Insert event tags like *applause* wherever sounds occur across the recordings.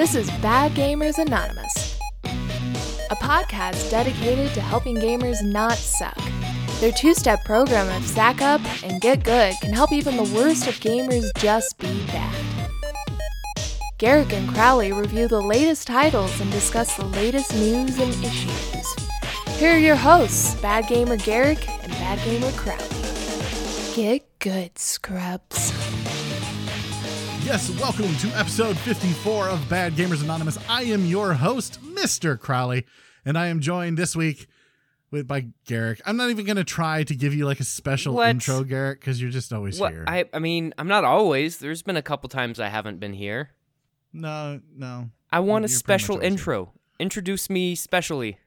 This is Bad Gamers Anonymous, a podcast dedicated to helping gamers not suck. Their two step program of Sack Up and Get Good can help even the worst of gamers just be bad. Garrick and Crowley review the latest titles and discuss the latest news and issues. Here are your hosts, Bad Gamer Garrick and Bad Gamer Crowley. Get good, scrubs. Yes, welcome to episode 54 of Bad Gamers Anonymous. I am your host, Mr. Crowley, and I am joined this week with by Garrick. I'm not even going to try to give you like a special What? intro, Garrick, because you're just always What here. I I mean, I'm not always. There's been a couple times I haven't been here. no, no. I want a You're pretty special always here. intro. Introduce me specially.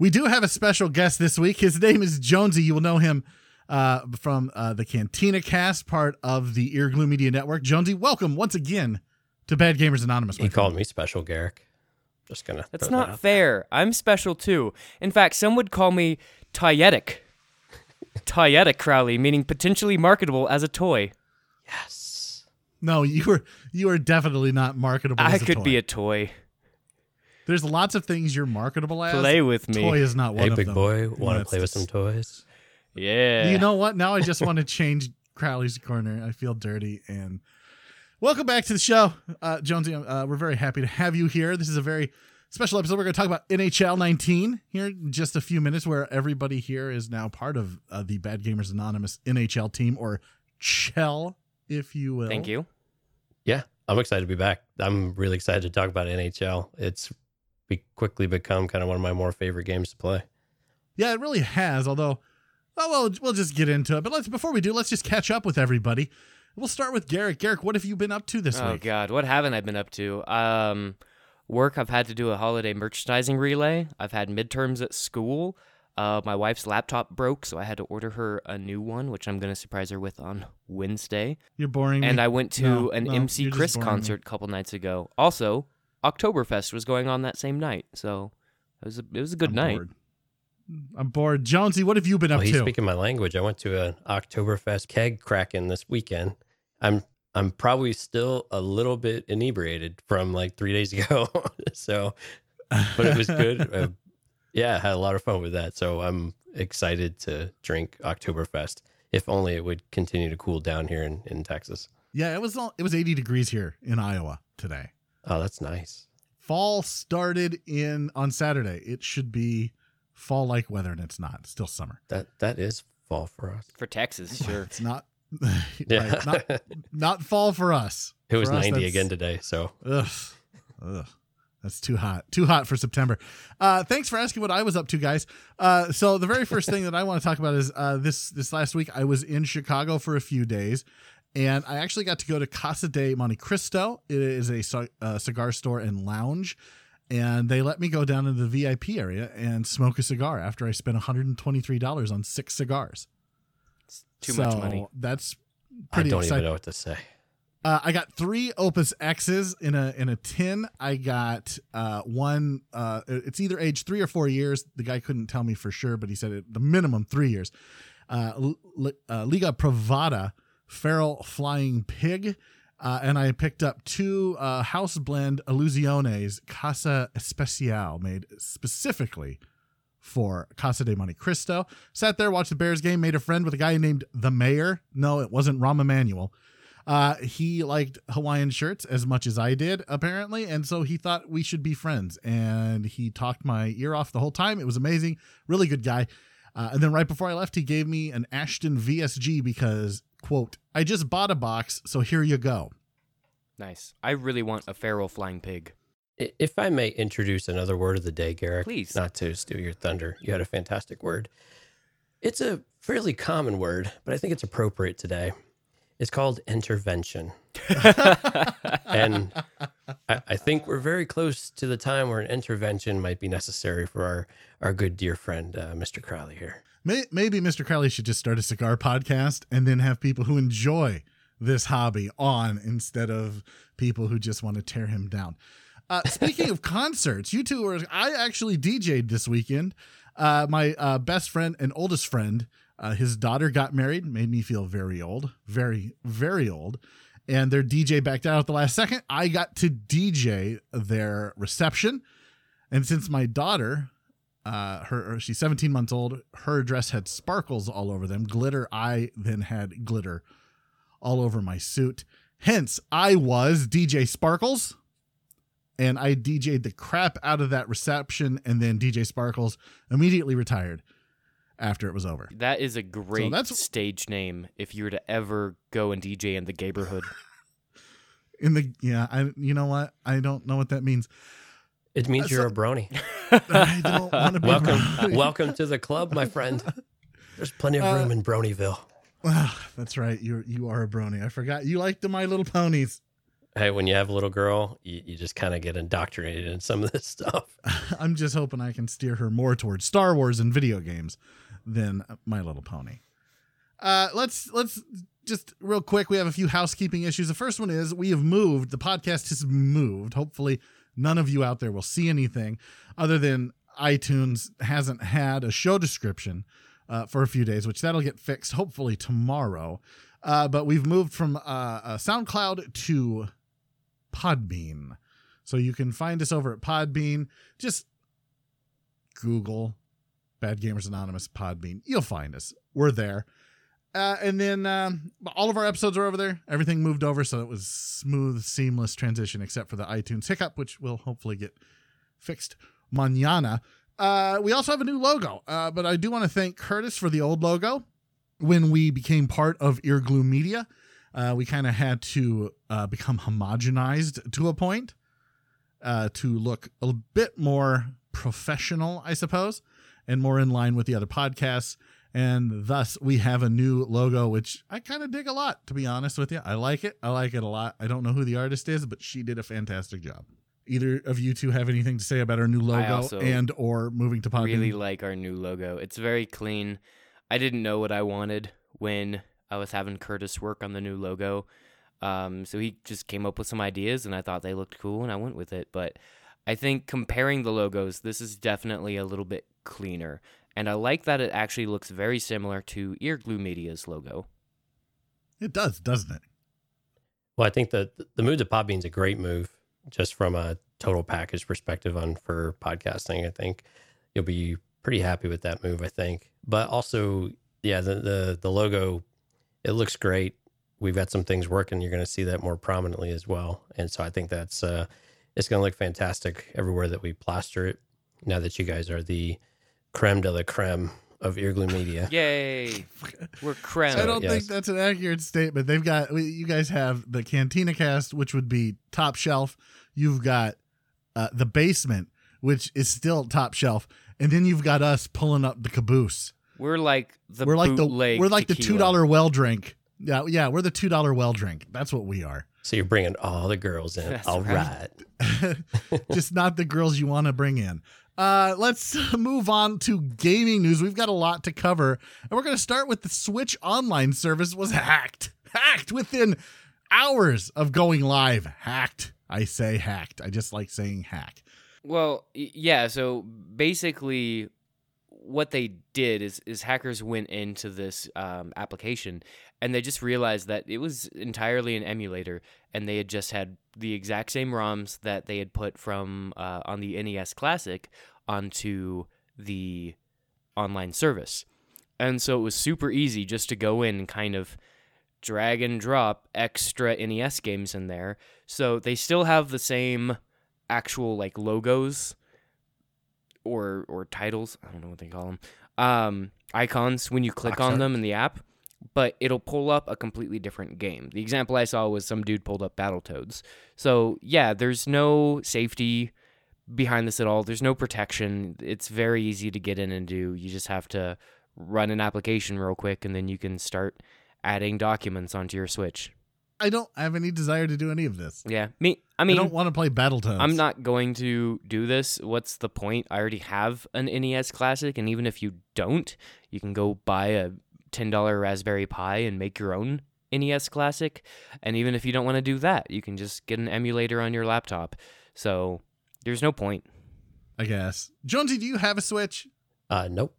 We do have a special guest this week. His name is Jonesy. You will know him uh, from uh, the Cantina Cast, part of the Ear Glue Media Network. Jonesy, welcome once again to Bad Gamers Anonymous. my He friend. called me special, Garrick. Just gonna. That's throw that not out. fair. I'm special too. In fact, some would call me toyetic. *laughs* toyetic Crowley, meaning potentially marketable as a toy. Yes. No, you were you are definitely not marketable. I as a could toy. be a toy. There's lots of things you're marketable as. Play with me. Toy is not one Hey, of big them. boy, want to play with some toys? Yeah. You know what? Now I just want to change Crowley's corner. I feel dirty. And welcome back to the show, uh, Jonesy. Uh, we're very happy to have you here. This is a very special episode. We're going to talk about NHL 19 here in just a few minutes, where everybody here is now part of uh, the Bad Gamers Anonymous NHL team, or Chell, if you will. Thank you. Yeah, I'm excited to be back. I'm really excited to talk about NHL. It's be- quickly become kind of one of my more favorite games to play. Yeah, it really has. Although, oh well, we'll just get into it. But let's before we do, let's just catch up with everybody. We'll start with Garrick. Garrick, what have you been up to this oh week? Oh God, what haven't I been up to? Um, work. I've had to do a holiday merchandising relay. I've had midterms at school. Uh, my wife's laptop broke, so I had to order her a new one, which I'm gonna surprise her with on Wednesday. You're boring me. And I went to No, an no, MC Chris concert a couple nights ago. Also, Oktoberfest was going on that same night, so it was a, it was a good I'm night. Bored. I'm bored. Jonesy, what have you been up he's to? speaking my language. I went to an Oktoberfest keg cracking this weekend. I'm I'm probably still a little bit inebriated from like three days *laughs* ago. so, but it was good. *laughs* Uh, yeah, I had a lot of fun with that. So I'm excited to drink Oktoberfest. If only it would continue to cool down here in, in Texas. yeah, it was all, it was 80 degrees here in Iowa today. Oh, that's nice. Fall started in on Saturday. It should be fall like weather, and it's not. It's still summer. That that is fall for us. For Texas, *laughs* sure. It's not. Yeah. *laughs* *laughs* right, not, not fall for us. it was us, 90 again today. So Ugh. Ugh. That's too hot. Too hot for September. Uh, thanks for asking what I was up to, guys. Uh, so the very first thing that I want to talk about is uh, this this last week I was in Chicago for a few days, and I actually got to go to Casa de Monte Cristo. It is a uh, cigar store and lounge, and they let me go down into the VIP area and smoke a cigar after I spent 123 dollars on six cigars. It's too much money. That's pretty. I don't exciting. even know what to say. Uh, I got three Opus X's in a in a tin. I got uh, one. Uh, it's either age three or four years. The guy couldn't tell me for sure, but he said it, the minimum three years. Uh, L- L- uh, Liga Privada Feral Flying Pig, uh, and I picked up two uh, house blend Illusiones Casa Especial made specifically for Casa de Monte Cristo. Sat there, watched the Bears game, made a friend with a guy named the Mayor. No, it wasn't Rahm Emanuel. Uh, he liked Hawaiian shirts as much as I did, apparently, and so he thought we should be friends. And he talked my ear off the whole time. It was amazing. Really good guy. Uh, and then right before I left, he gave me an Ashton VSG because, quote, I just bought a box, so here you go. Nice. I really want a feral flying pig. If I may introduce another word of the day, Garrick, Please. not to steal your thunder, you had a fantastic word. It's a fairly common word, but I think it's appropriate today. It's called intervention. *laughs* and I, I think we're very close to the time where an intervention might be necessary for our, our good dear friend, uh, Mr. Crowley here. May- Maybe Mr. Crowley should just start a cigar podcast and then have people who enjoy this hobby on instead of people who just want to tear him down. Uh, speaking of concerts, you two were. I actually DJ'd this weekend. Uh, my uh, best friend and oldest friend, uh, his daughter got married, made me feel very old, very, very old. and their DJ backed out at the last second. I got to DJ their reception, and since my daughter, uh, her, she's 17 months old, her dress had sparkles all over them, glitter. I then had glitter all over my suit. Hence, I was DJ Sparkles, and I DJ'd the crap out of that reception, and then DJ Sparkles immediately retired after it was over. That is a great that's- stage name if you were to ever go and DJ in the neighborhood. *laughs* In the yeah, I you know what? I don't know what that means. It means you're a brony. I don't want to be Welcome, welcome to the club, my friend. There's plenty of room Uh, in Bronyville. Wow, that's right. You you are a brony. I forgot you like the My Little Ponies. Hey, when you have a little girl, you, you just kind of get indoctrinated in some of this stuff. *laughs* I'm just hoping I can steer her more towards Star Wars and video games than My Little Pony. Uh, let's let's just real quick. We have a few housekeeping issues. The first one is we have moved. The podcast has moved. Hopefully, none of you out there will see anything other than iTunes hasn't had a show description uh, for a few days, which that'll get fixed hopefully tomorrow. Uh, but we've moved from uh, uh, SoundCloud to Podbean. So you can find us over at Podbean. Just Google Bad Gamers Anonymous Podbean. You'll find us. We're there. Uh, and then um, all of our episodes are over there. Everything moved over, so it was smooth, seamless transition, except for the iTunes hiccup, which will hopefully get fixed mañana. Uh, we also have a new logo, uh, but I do want to thank Curtis for the old logo. When we became part of Earglue Media, uh, we kind of had to uh, become homogenized to a point uh, to look a bit more professional, I suppose, and more in line with the other podcasts. And thus, we have a new logo, which I kind of dig a lot, to be honest with you. I like it. I like it a lot. I don't know who the artist is, but she did a fantastic job. Either of you two have anything to say about our new logo and or moving to Podbean? I really like our new logo. It's very clean. I didn't know what I wanted when I was having Curtis work on the new logo. Um, so he just came up with some ideas and I thought they looked cool and I went with it. But I think comparing the logos, this is definitely a little bit cleaner. And I like that it actually looks very similar to Earglue Media's logo. It does, doesn't it? Well, I think that the move to Podbean's a great move, just from a total package perspective on for podcasting. I think you'll be pretty happy with that move. I think, but also, yeah, the the, the logo, it looks great. We've got some things working. You're going to see that more prominently as well, and so I think that's uh, it's going to look fantastic everywhere that we plaster it. Now that you guys are the creme de la creme of Earglue Media. *laughs* Yay! We're creme. I don't yes. think that's an accurate statement. They've got you guys have the Cantina Cast, which would be top shelf. You've got uh, the basement, which is still top shelf, and then you've got us pulling up the caboose. We're like the we're like the we're like the two dollar well drink. Yeah, yeah, we're the two dollar well drink. That's what we are. So you're bringing all the girls in. That's All right. right. *laughs* just not the girls you want to bring in. Uh, let's *laughs* move on to gaming news. We've got a lot to cover, and we're going to start with the Switch online service was hacked. Hacked within hours of going live. Hacked. I say hacked. I just like saying hack. Well, yeah. So basically, what they did is is hackers went into this um, application and they just realized that it was entirely an emulator, and they had just had the exact same ROMs that they had put from uh, on the NES Classic onto the online service, and so it was super easy just to go in and kind of drag and drop extra NES games in there. So they still have the same actual like logos or or titles. I don't know what they call them. Um, icons when you click Box on art. them in the app, but it'll pull up a completely different game. The example I saw was some dude pulled up Battletoads. So yeah, there's no safety behind this at all. There's no protection. It's very easy to get in and do. You just have to run an application real quick, and then you can start adding documents onto your Switch. I don't have any desire to do any of this. Yeah, me. I mean I, don't want to play Battletoads. I'm not going to do this. What's the point? I already have an NES Classic, and even if you don't, you can go buy a $10 Raspberry Pi and make your own NES Classic. And even if you don't want to do that, you can just get an emulator on your laptop. So there's no point. I guess. Jonesy, do you have a Switch? Uh, nope.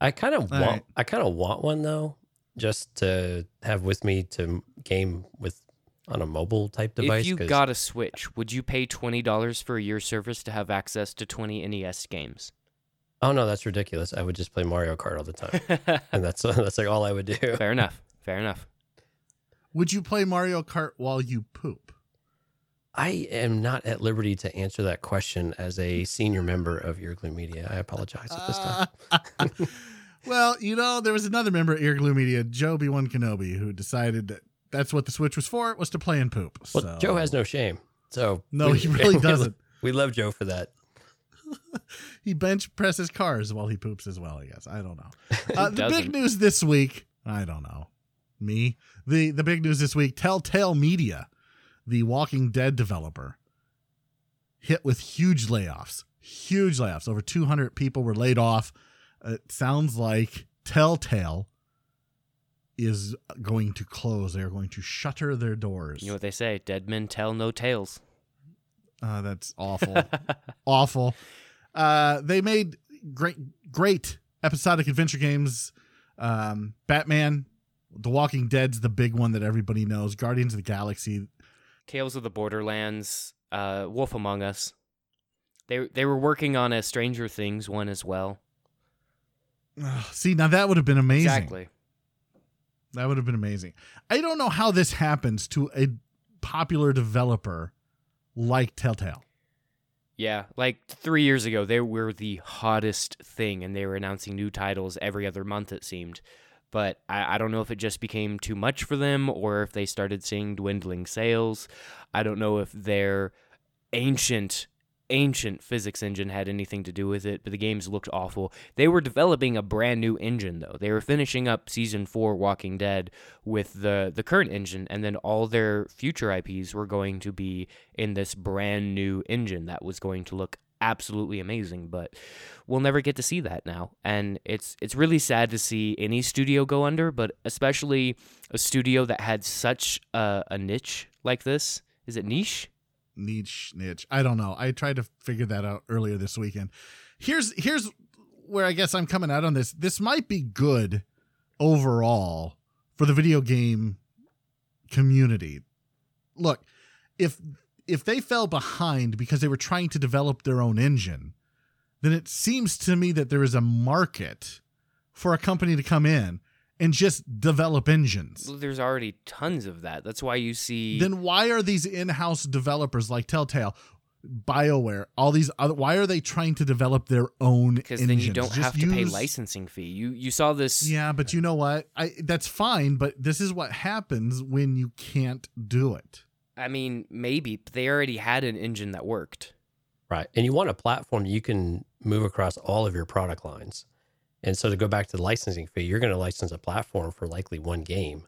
I kind of want. right. I kind of want one though, just to have with me to game with on a mobile type device. If you got a Switch, would you pay twenty dollars for a year service to have access to twenty NES games? Oh no, that's ridiculous. I would just play Mario Kart all the time, and that's *laughs* that's like all I would do. *laughs* Fair enough. Fair enough. Would you play Mario Kart while you poop? I am not at liberty to answer that question as a senior member of Earglue Media. I apologize at this time. Uh, *laughs* well, you know, there was another member at Earglue Media, Joe B1 Kenobi, who decided that that's what the Switch was for, was to play and poop. Well, so. Joe has no shame. So No, he really doesn't. We love Joe for that. *laughs* he bench presses cars while he poops as well. I guess I don't know. *laughs* Uh, the big news this week. I don't know. Me. the The big news this week. Telltale Media, the Walking Dead developer, hit with huge layoffs. Huge layoffs. Over two hundred people were laid off. It sounds like Telltale is going to close. They are going to shutter their doors. You know what they say? Dead men tell no tales. Uh, that's *laughs* awful. awful. Uh, they made great, great episodic adventure games. Um, Batman, The Walking Dead's the big one that everybody knows. Guardians of the Galaxy. Tales of the Borderlands, uh, Wolf Among Us. They they were working on a Stranger Things one as well. Ugh, see, now that would have been amazing. Exactly. That would have been amazing. I don't know how this happens to a popular developer like Telltale. Yeah, like three years ago, they were the hottest thing, and they were announcing new titles every other month. It seemed, but I, I don't know if it just became too much for them, or if they started seeing dwindling sales. I don't know if their ancient ancient physics engine had anything to do with it, but the games looked awful. They were developing a brand new engine though. They were finishing up season 4 Walking Dead with the the current engine and then all their future IPs were going to be in this brand new engine that was going to look absolutely amazing, but we'll never get to see that now. And it's it's really sad to see any studio go under, but especially a studio that had such a, a niche like this. Is it niche? Niche niche i don't know. I tried to figure that out earlier this weekend. Here's here's where i guess i'm coming out on this. This might be good overall for the video game community. Look if if they fell behind because they were trying to develop their own engine then it seems to me that there is a market for a company to come in and just develop engines Well, There's already tons of that. That's why you see then why are these in-house developers like Telltale, BioWare, all these other why are they trying to develop their own because engines? then you don't Just have to pay licensing fee. You you saw this Yeah, but you know what? I that's fine, but this is what happens when you can't do it. I mean, maybe but they already had an engine that worked. Right. And you want a platform you can move across all of your product lines. And so to go back to the licensing fee, you're going to license a platform for likely one game,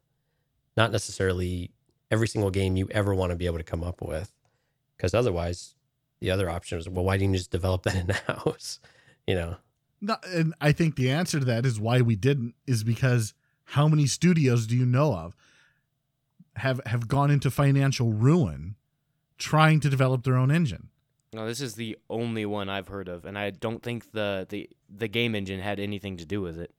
not necessarily every single game you ever want to be able to come up with. Because otherwise, the other option is, well, why didn't you just develop that *laughs* in house? You know, No, and I think the answer to that is why we didn't is because how many studios do you know of have have gone into financial ruin trying to develop their own engine? No, this is the only one I've heard of, and I don't think the the the game engine had anything to do with it.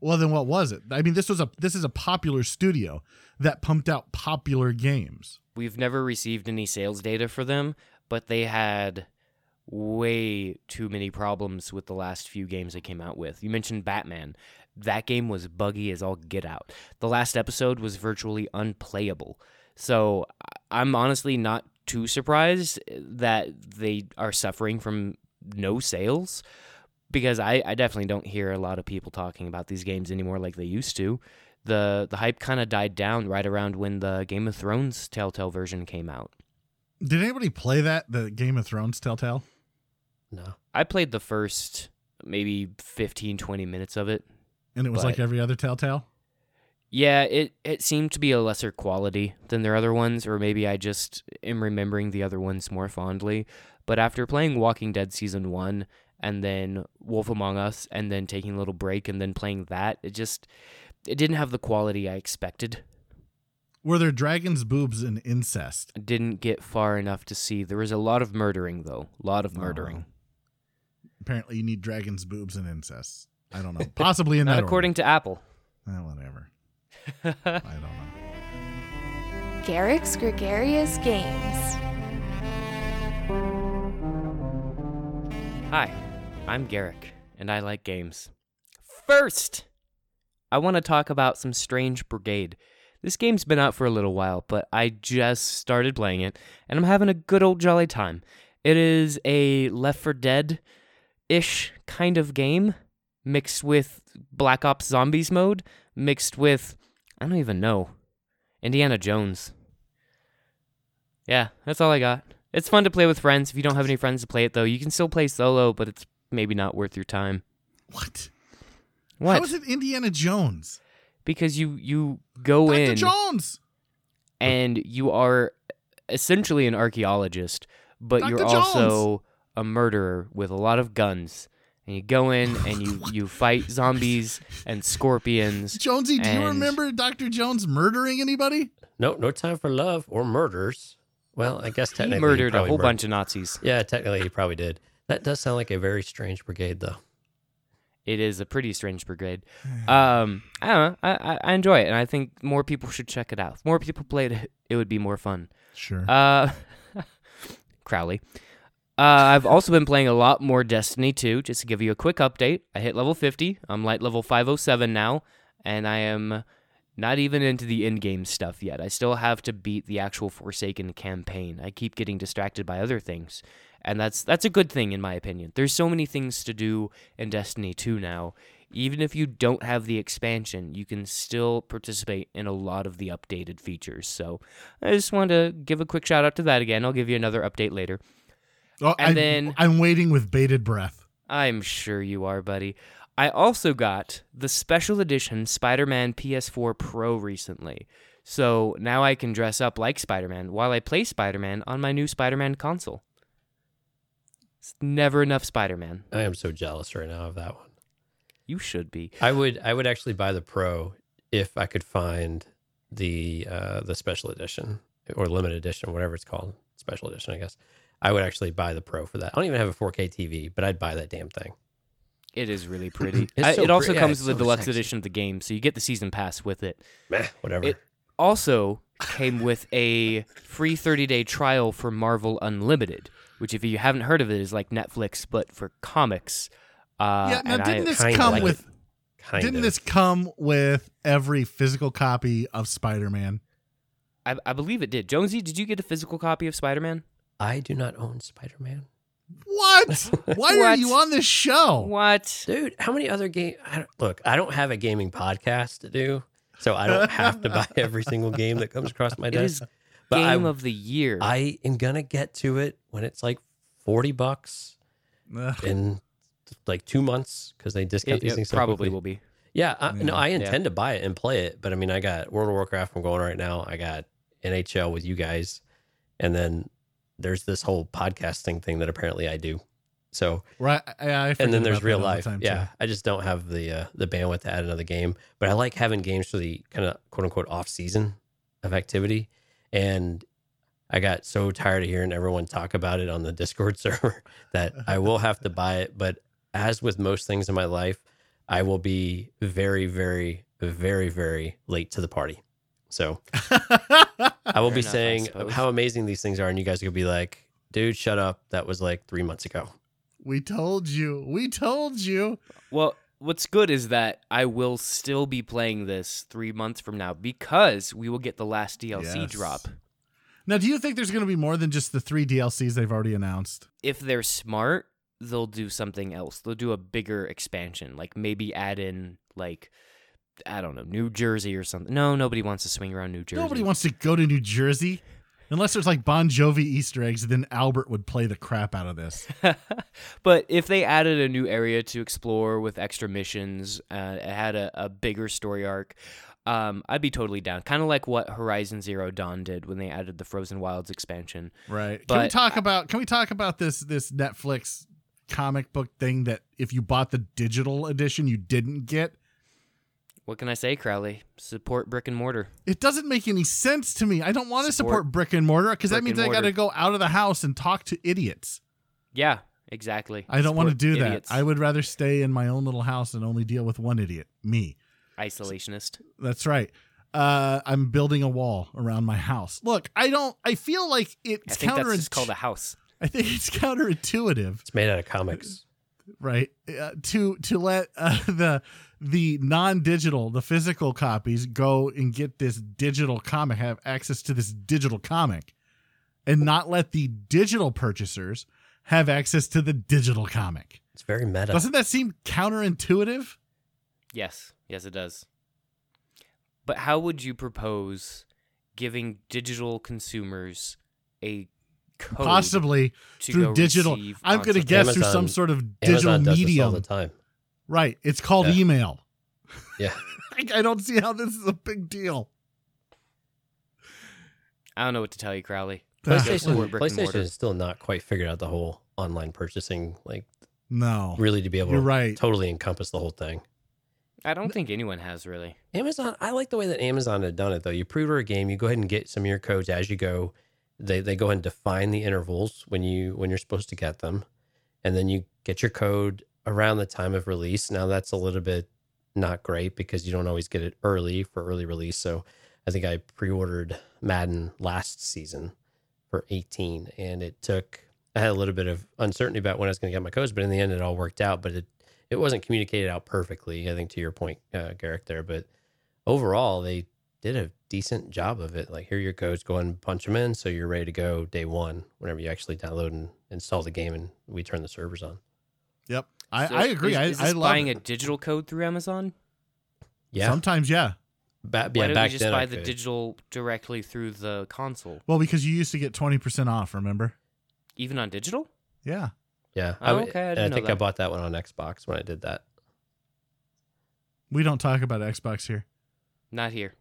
Well, then what was it? I mean, this was a this is a popular studio that pumped out popular games. We've never received any sales data for them, but they had way too many problems with the last few games they came out with. You mentioned Batman. That game was buggy as all get out. The last episode was virtually unplayable. So I'm honestly not too surprised eh, that they are suffering from no sales because I, I definitely don't hear a lot of people talking about these games anymore like they used to. The the hype kind of died down right around when the Game of Thrones Telltale version came out. Did anybody play that the Game of Thrones Telltale? no. I played the first maybe 15 20 minutes of it. And it was But- like every other Telltale. Yeah, it it seemed to be a lesser quality than their other ones or maybe I just am remembering the other ones more fondly. But after playing Walking Dead season 1 and then Wolf Among Us and then taking a little break and then playing that, it just it didn't have the quality I expected. Were there dragons, boobs, and incest? Didn't get far enough to see. There was a lot of murdering though. A lot of murdering. Apparently, you need dragons, boobs, and incest. I don't know. Possibly in *laughs* Not that according to Apple. order. Eh, whatever. I don't know. Garrick's Gregarious Games. Hi, I'm Garrick, and I like games. First, I want to talk about some Strange Brigade. This game's been out for a little while, but I just started playing it, and I'm having a good old jolly time. It is a Left 4 Dead ish kind of game, mixed with Black Ops Zombies mode, mixed with, I don't even know, Indiana Jones. Yeah, that's all I got. It's fun to play with friends. If you don't have any friends to play it, though, you can still play solo, but it's maybe not worth your time. What? What? How is it Indiana Jones? because you you go Dr. in Jones. and you are essentially an archaeologist, but Dr. you're Jones. also a murderer with a lot of guns. And you go in and you *laughs* you fight zombies and scorpions. Jonesy, do you remember Dr. Jones murdering anybody? No, no time for love or murders. Well, I guess technically He technically murdered a whole mur- bunch of Nazis. Yeah, technically he probably did. That does sound like a very strange brigade, though. It is a pretty strange brigade. Um, I don't know. I, I, I enjoy it, and I think more people should check it out. If more people played it, it would be more fun. Sure. Uh, *laughs* Crowley. Uh, I've also been playing a lot more Destiny 2. Just to give you a quick update, I hit level 50. I'm light level 507 now, and I am not even into the in-game stuff yet. I still have to beat the actual Forsaken campaign. I keep getting distracted by other things, and that's that's a good thing in my opinion. There's so many things to do in Destiny 2 now. Even if you don't have the expansion, you can still participate in a lot of the updated features. So I just wanted to give a quick shout out to that again. I'll give you another update later. Oh, and I, then- I'm waiting with bated breath. I'm sure you are, buddy. I also got the special edition Spider Man PS4 Pro recently. So now I can dress up like Spider Man while I play Spider Man on my new Spider Man console. It's never enough Spider Man. I am so jealous right now of that one. You should be. I would I would actually buy the pro if I could find the uh the special edition or limited edition, whatever it's called, special edition, I guess. I would actually buy the pro for that. I don't even have a 4K TV, but I'd buy that damn thing. It is really pretty. *clears throat* It's I- so it also pretty. Comes it's with a so deluxe sexy. edition of the game, so you get the season pass with it. Meh, whatever. It also came with a free 30 day trial for Marvel Unlimited, which, if you haven't heard of it, is like Netflix but for comics. Uh, yeah, now and didn't I, this come like with kind didn't of. this come with every physical copy of Spider-Man? I, I believe it did. Jonesy, did you get a physical copy of Spider Man? I do not own Spider-Man. What? *laughs* Why are What? you on this show? What? Dude, how many other game I don't, Look, I don't have a gaming podcast to do, so I don't have to buy every *laughs* single game that comes across my It is desk. But I, Game of the year. I am gonna get to it when it's like 40 bucks Ugh. in like 2 months cuz they discount it, these it things so probably quickly. will be. Yeah, uh, I, no, Yeah. I Yeah. intend to buy it and play it, but I mean, I got World of Warcraft. I'm going right now. I got NHL with you guys, and then there's this whole podcasting thing that apparently I do. So, Right. I, and then there's real all the life. too. yeah, I just don't have the uh, the bandwidth to add another game. But I like having games for the kind of quote unquote off season of activity, and I got so tired of hearing everyone talk about it on the Discord *laughs* server that I will have to buy it. But as with most things in my life, I will be very, very, very, very late to the party. So *laughs* I will Fair be enough, saying how amazing these things are, and you guys will be like, "Dude, shut up! That was like three months ago." we told you. We told you. Well, what's good is that I will still be playing this three months from now because we will get the last DLC Yes. drop. Now, do you think there's going to be more than just the three DLCs they've already announced? if they're smart, they'll do something else. They'll do a bigger expansion, like maybe add in like I don't know, New Jersey or something. No, nobody wants to swing around New Jersey. Nobody wants to go to New Jersey. Unless there's like Bon Jovi Easter eggs, then Albert would play the crap out of this. *laughs* but if they added a new area to explore with extra missions, uh, it had a, a bigger story arc, um, I'd be totally down. Kind of like what Horizon Zero Dawn did when they added the Frozen Wilds expansion. Right. can we But talk about can we talk about this this Netflix comic book thing that if you bought the digital edition you didn't get? What can I say, Crowley? Support brick and mortar. It doesn't make any sense to me. I don't want to Support support brick and mortar because that means I got to go out of the house and talk to idiots. Yeah, exactly. I don't want to do idiots. that. I would rather stay in my own little house and only deal with one idiot, me. Isolationist. That's right. uh, I'm building a wall around my house. Look, I don't. I feel like it's I think that's counterintuitive. just called a house. I think it's *laughs* counterintuitive, It's made out of comics. right? Uh, to to let uh, *laughs* the the non-digital, the physical copies go and get this digital comic, have access to this digital comic, and not let the digital purchasers have access to the digital comic. It's very meta. Doesn't that seem counterintuitive? Yes, yes, it does. But how would you propose giving digital consumers a code Possibly to through go digital. I'm going to content? guess through some sort of digital Amazon does this all the time. Right. It's called Yeah. email. Yeah. *laughs* Like, I don't see how this is a big deal. I don't know what to tell you, Crowley. PlayStation, PlayStation is still not quite figured out the whole online purchasing, like no. really to be able You're to right. totally encompass the whole thing. I don't think anyone has really. Amazon, I like the way that Amazon had done it though. You pre-order a game, you go ahead and get some of your codes as you go. They they go ahead and define the intervals when you when you're supposed to get them, and then you get your code around the time of release. Now that's a little bit not great because you don't always get it early for early release. So I think I pre-ordered Madden last season for 18, and it took I had a little bit of uncertainty about when I was going to get my codes, but in the end it all worked out. But it it wasn't communicated out perfectly. I think to your point, uh, Garrick, there, but overall they did a decent job of it. Like here are your codes, go and punch them in, so you're ready to go day one whenever you actually download and install the game, and we turn the servers on. Yep. I, So I agree. Is, I, is I this love buying it. a digital code through Amazon? Yeah, Sometimes, yeah. ba- Why yeah. don't back we just buy the digital directly through the console? Well, because you used to get 20% off, remember? Even on digital? Yeah. Yeah, Oh, would- okay, I didn't I know think I bought that one on Xbox when I did that. We don't talk about Xbox here. Not here.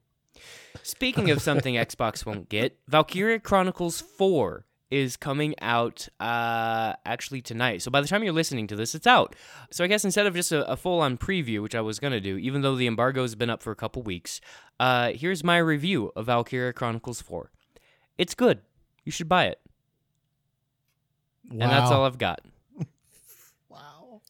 Speaking of something Xbox won't get, Valkyria Chronicles 4 is coming out uh, actually tonight. So by the time you're listening to this, it's out. So I guess instead of just a, a full on preview, which I was going to do, even though the embargo has been up for a couple weeks, uh, here's my review of Valkyria Chronicles 4. It's good. You should buy it. Wow. And that's all I've got. *laughs* Wow.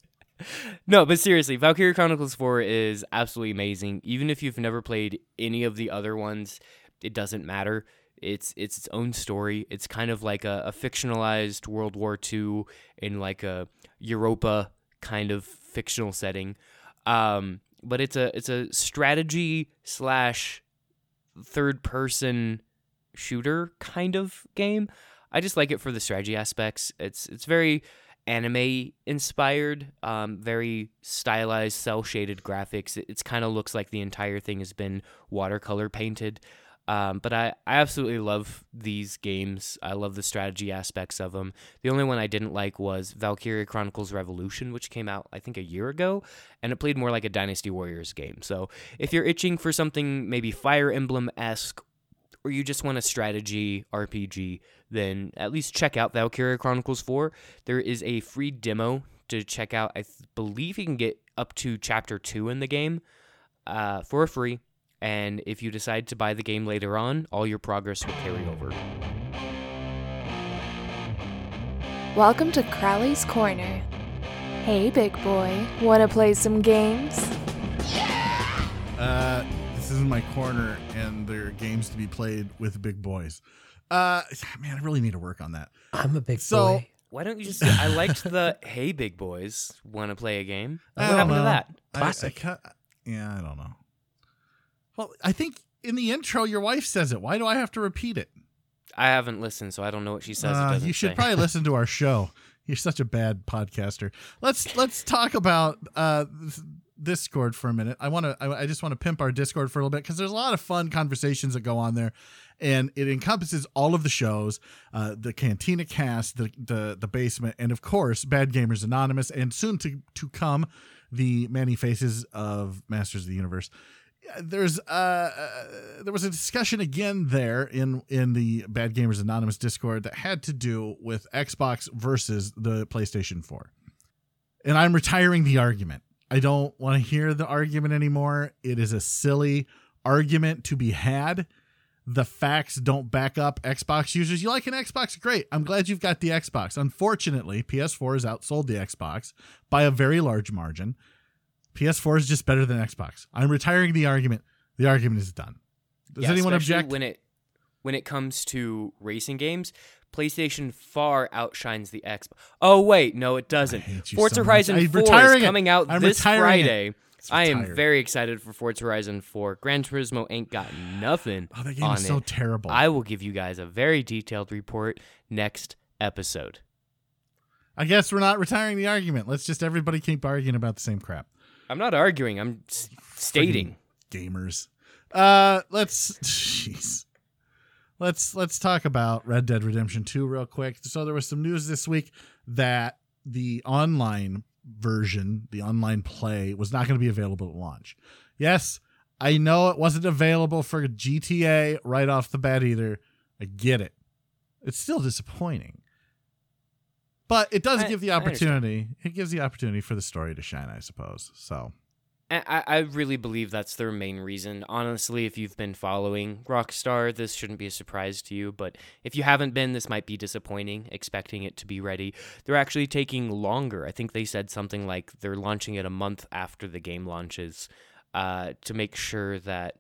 No, but seriously, Valkyria Chronicles 4 is absolutely amazing. Even if you've never played any of the other ones, it doesn't matter. It's it's its own story. It's kind of like a, a fictionalized World War II in like a Europa kind of fictional setting. Um, but it's a it's a strategy slash third person shooter kind of game. I just like it for the strategy aspects. It's it's very anime inspired, um, very stylized, cell shaded graphics. It kind of looks like the entire thing has been watercolor painted. Um, but I, I absolutely love these games. I love the strategy aspects of them. The only one I didn't like was Valkyria Chronicles Revolution, which came out, I think, a year ago, and it played more like a Dynasty Warriors game. So if you're itching for something maybe Fire Emblem esque, or you just want a strategy RPG, then at least check out Valkyria Chronicles 4. There is a free demo to check out. I th- believe you can get up to chapter 2 in the game uh, for free. And if you decide to buy the game later on, all your progress will carry over. Welcome to Crowley's Corner. Hey, big boy, wanna play some games? Yeah! Uh, this is my corner, and there are games to be played with big boys. Uh, man, I really need to work on that. I'm a big boy. So- boy. Why don't you just? I liked the *laughs* "Hey, big boys, want to play a game?" What don't happened to know. that? I- I Classic. yeah, I don't know. Well, I think in the intro, your wife says it. Why do I have to repeat it? I haven't listened, so I don't know what she says. Uh, you should say. probably *laughs* listen to our show. You're such a bad podcaster. Let's let's talk about uh, Discord for a minute. I want to. I, I just want to pimp our Discord for a little bit because there's a lot of fun conversations that go on there, and it encompasses all of the shows, uh, the Cantina Cast, the the the Basement, and of course, Bad Gamers Anonymous, and soon to to come, the Many Faces of Masters of the Universe there's uh, uh there was a discussion again there in in the bad gamers anonymous discord that had to do with xbox versus the playstation 4 and i'm retiring the argument. I don't want to hear the argument anymore. It is a silly argument to be had. The facts don't back up xbox users. You like an xbox? Great. I'm glad you've got the xbox. Unfortunately ps4 has outsold the xbox by a very large margin PS4 is just better than Xbox. I'm retiring the argument. The argument is done. Does Yeah, anyone object? when it when it comes to racing games? PlayStation far outshines the Xbox. Oh wait, no, it doesn't. Forza so. Horizon I'm 4 is coming out this. Friday. I am very excited for Forza Horizon 4. Gran Turismo ain't got nothing Oh, that game is so it. terrible. I will give you guys a very detailed report next episode. I guess we're not retiring the argument. Let's just everybody keep arguing about the same crap. I'm not arguing. I'm s- stating. Gamers. Uh, let's. Jeez. Let's let's talk about Red Dead Redemption 2 real quick. So there was some news this week that the online version, the online play, was not going to be available at launch. Yes, I know it wasn't available for GTA right off the bat either. I get it. It's still disappointing. But it does I- give the opportunity. It gives the opportunity for the story to shine, I suppose. So I, I really believe that's their main reason. Honestly, if you've been following Rockstar, this shouldn't be a surprise to you. But if you haven't been, this might be disappointing, expecting it to be ready. They're actually taking longer. I think they said something like they're launching it a month after the game launches uh, to make sure that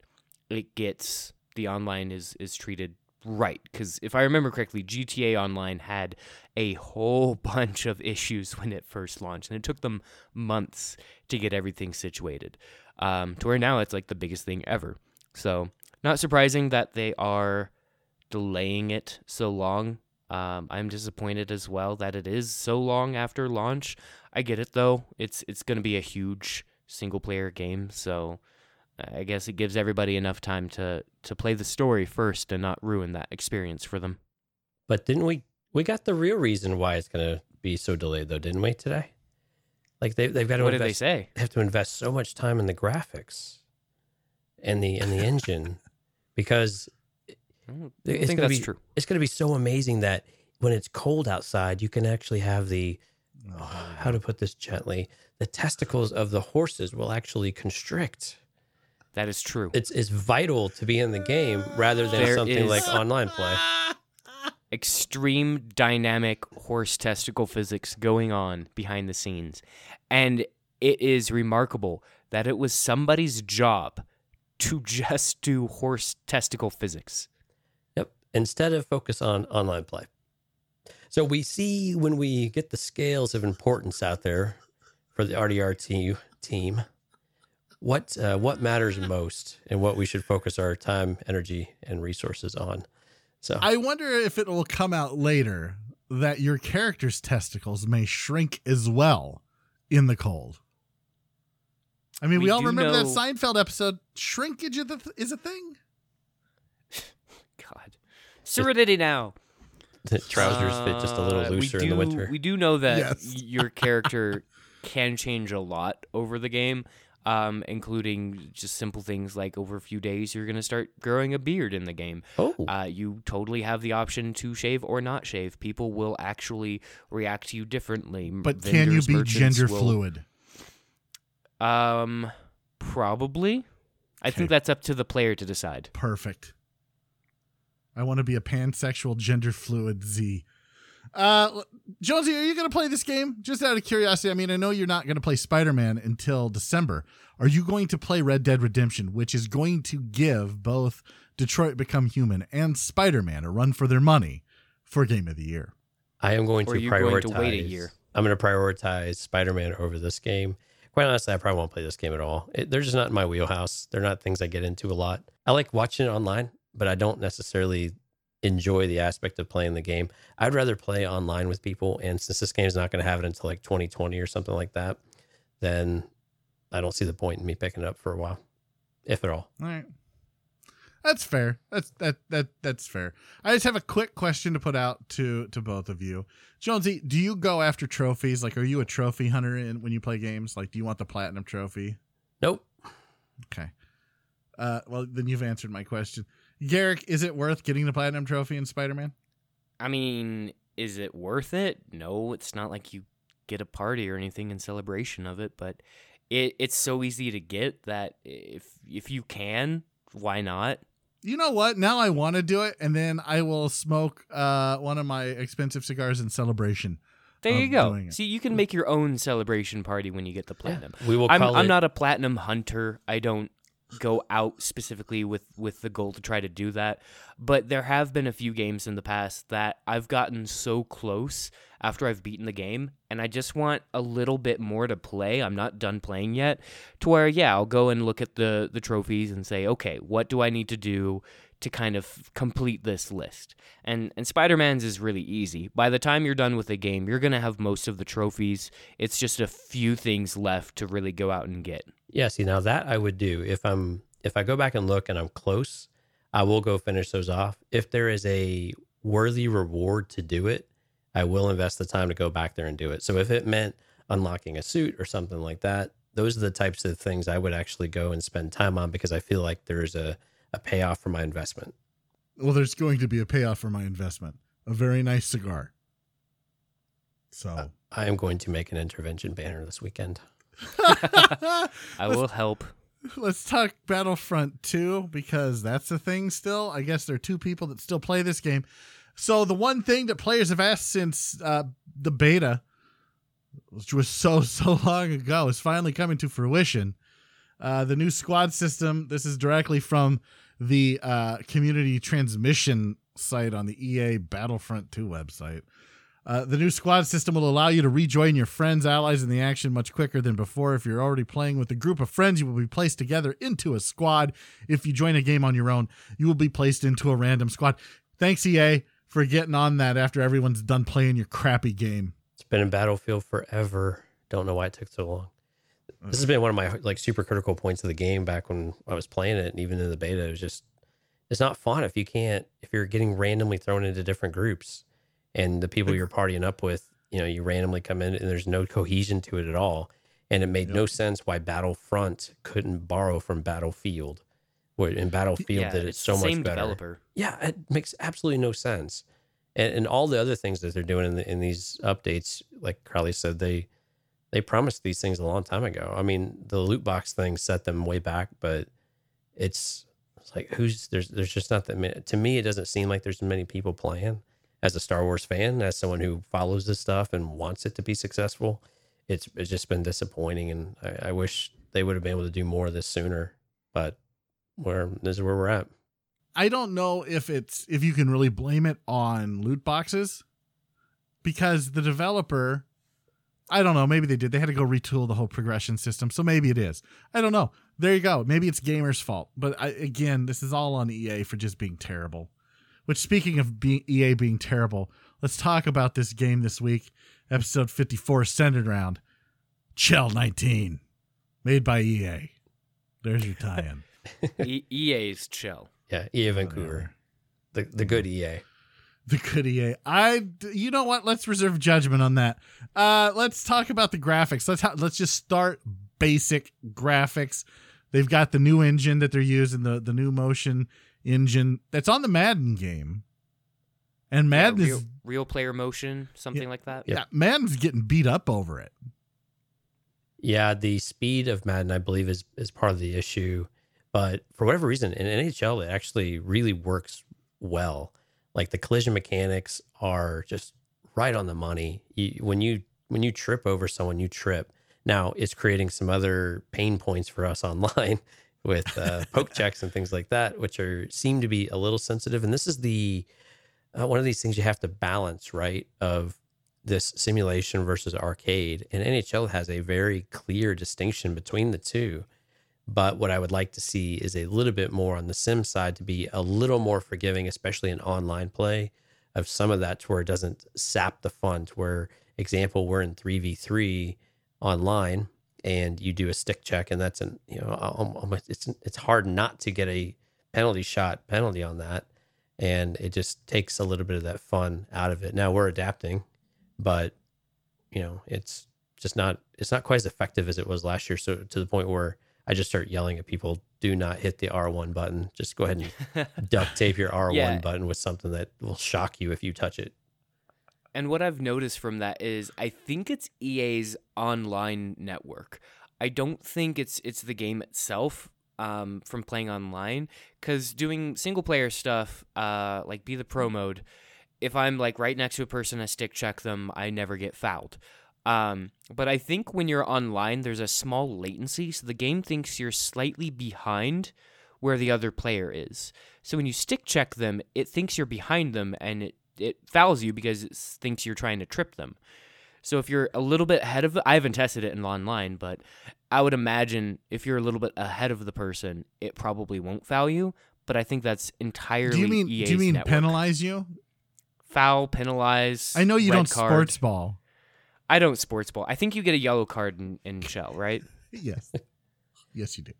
it gets the online is, is treated right. Because if I remember correctly, GTA Online had a whole *laughs* bunch of issues when it first launched, and it took them months to get everything situated. Um, to where now it's like the biggest thing ever. So, not surprising that they are delaying it so long. Um, I'm disappointed as well that it is so long after launch. I get it though; it's it's going to be a huge single player game, so I guess it gives everybody enough time to to play the story first and not ruin that experience for them. But didn't we we got the real reason why it's going to be so delayed though, didn't we today? Like they they've got to What did they invest, say? they have to invest so much time in the graphics and the and the *laughs* engine because I It's think gonna that's be- true. it's going to be so amazing that when it's cold outside, you can actually have the oh, how to put this gently, the testicles of the horses will actually constrict. That is true. It's it's vital to be in the game rather than There something like online play. *laughs* extreme dynamic horse testicle physics going on behind the scenes. And it is remarkable that it was somebody's job to *laughs* just do horse testicle physics. Yep. Instead of focus on online play. So we see when we get the scales of importance out there for the RDR2 team, what uh, what matters most and what we should focus our time, energy, and resources on. So I wonder if it will come out later that your character's testicles may shrink as well in the cold. I mean, we, We all do remember that Seinfeld episode. Shrinkage is a th- is a thing. *laughs* God. Serenity now. the trousers fit just a little Uh, we looser in the winter. We do know that Yes. your character *laughs* can change a lot over the game, um, including just simple things like over a few days you're going to start growing a beard in the game. oh, Uh, you totally have the option to shave or not shave. People will actually react to you differently. But can you be gender will- fluid? Um, probably. I think that's up to the player to decide. Perfect. I want to be a pansexual gender fluid Z. Uh, Jonesy, are you going to play this game? Just out of curiosity. I mean, I know you're not going to play Spider Man until December. Are you going to play Red Dead Redemption, which is going to give both Detroit Become Human and Spider Man a run for their money for Game of the Year? I am going Or to are you prioritize. going to wait a year? I'm going to prioritize Spider-Man over this game. Quite honestly, I probably won't play this game at all. It, they're just not in my wheelhouse. They're not things I get into a lot. I like watching it online, but I don't necessarily enjoy the aspect of playing the game. I'd rather play online with people. And since this game is not going to have it until like 2020 or something like that, then I don't see the point in me picking it up for a while, if at all. All right. That's fair. That's that that that's fair. I just have a quick question to put out to to both of you. Jonesy, do you go after trophies? Like are you a trophy hunter in when you play games? Like do you want the platinum trophy? Nope. Okay. Uh well then you've answered my question. Garrick, is it worth getting the platinum trophy in Spider-Man? I mean, is it worth it? No, it's not like you get a party or anything in celebration of it, but it it's so easy to get that if if you can, why not? You know what? Now I want to do it and then I will smoke uh one of my expensive cigars in celebration. There you go. doing. See, you can make your own celebration party when you get the platinum. We will I'm call I'm not a platinum hunter. I don't go out specifically with with the goal to try to do that. But there have been a few games in the past that I've gotten so close after I've beaten the game and I just want a little bit more to play. I'm not done playing yet to where yeah, I'll go and look at the the trophies and say, "Okay, what do I need to do to kind of complete this list?" And and Spider-Man's is really easy. By the time you're done with the game, you're going to have most of the trophies. It's just a few things left to really go out and get. Yeah, see now that I would do if I'm if I go back and look and I'm close, I will go finish those off. If there is a worthy reward to do it, I will invest the time to go back there and do it. So if it meant unlocking a suit or something like that, those are the types of things I would actually go and spend time on because I feel like there's a, a payoff for my investment. Well, there's going to be a payoff for my investment. A very nice cigar. So uh, I am going to make an intervention banner this weekend. I will help. *laughs* Let's talk Battlefront 2 because that's the thing still. I guess there are two people that still play this game. So the one thing that players have asked since uh, the beta, which was so *laughs* so long ago, is finally coming to fruition. Uh, the new squad system. This is directly from the uh, community transmission site on the EA Battlefront 2 website. Uh, the new squad system will allow you to rejoin your friends, allies in the action much quicker than before. If you're already playing with a group of friends, you will be placed together into a squad. If you join a game on your own, you will be placed into a random squad. Thanks, EA, for getting on that after everyone's done playing your crappy game. It's been in Battlefield forever. Don't know why it took so long. This has been one of my like super critical points of the game back when I was playing it, and even in the beta, it was just it's not fun if you can't if you're getting randomly thrown into different groups and the people you're partying up with, you know, you randomly come in and there's no cohesion to it at all. And it made yep. no sense why Battlefront couldn't borrow from Battlefield. Where in Battlefield yeah, did it so much better. Developer. Yeah, it makes absolutely no sense. And, and all the other things that they're doing in, the, in these updates, like Carly said, they they promised these things a long time ago. I mean, the loot box thing set them way back, but it's, it's like who's there's there's just not that many. To me, it doesn't seem like there's many people playing as a Star Wars fan, as someone who follows this stuff and wants it to be successful, it's it's just been disappointing, and I, I wish they would have been able to do more of this sooner. But where this is where we're at. I don't know if it's if you can really blame it on loot boxes because the developer I don't know, maybe they did. They had to go retool the whole progression system. So maybe it is. I don't know. There you go. Maybe it's gamers' fault. But I, again, this is all on EA for just being terrible. Which, speaking of being, EA being terrible, let's talk about this game this week. Episode 54 centered around NHL 19, made by EA. There's your tie in. *laughs* e- EA's NHL. Yeah, EA Vancouver. The, the good EA. The good EA. I, you know what? Let's reserve judgment on that. Uh, let's talk about the graphics. Let's ha- let's just start basic graphics. They've got the new engine that they're using, the the new motion engine that's on the Madden game. And Madden yeah, real, is real player motion, something yeah, like that. Yeah, Madden's getting beat up over it. Yeah, the speed of Madden, I believe, is is part of the issue. But for whatever reason, in NHL, it actually really works well. Like the collision mechanics are just right on the money. You, when you when you trip over someone, you trip. Now it's creating some other pain points for us *laughs* online with uh, poke *laughs* checks and things like that, which are seem to be a little sensitive. And this is the uh, one of these things you have to balance, right? Of this simulation versus arcade, and NHL has a very clear distinction between the two. But what I would like to see is a little bit more on the sim side to be a little more forgiving, especially in online play, of some of that to where it doesn't sap the fun. To where, example, we're in three v three online and you do a stick check, and that's an you know um, almost it's it's hard not to get a penalty shot penalty on that, and it just takes a little bit of that fun out of it. Now we're adapting, but you know it's just not it's not quite as effective as it was last year. So to the point where I just start yelling at people, do not hit the R1 button. Just go ahead and *laughs* duct tape your R1 yeah. button with something that will shock you if you touch it. And what I've noticed from that is I think it's EA's online network. I don't think it's it's the game itself um, from playing online because doing single player stuff uh, like be the pro mode. If I'm like right next to a person, I stick check them, I never get fouled. Um, but I think when you're online, there's a small latency, so the game thinks you're slightly behind where the other player is. So when you stick check them, it thinks you're behind them and it, it fouls you because it thinks you're trying to trip them. So if you're a little bit ahead of, I haven't tested it in online, but I would imagine if you're a little bit ahead of the person, it probably won't foul you. But I think that's entirely. Do you mean EA's do you mean network. penalize you? Foul, penalize. I know you don't card. sports ball. I don't sports ball. I think you get a yellow card in, in NHL, right? *laughs* Yes. yes, you do.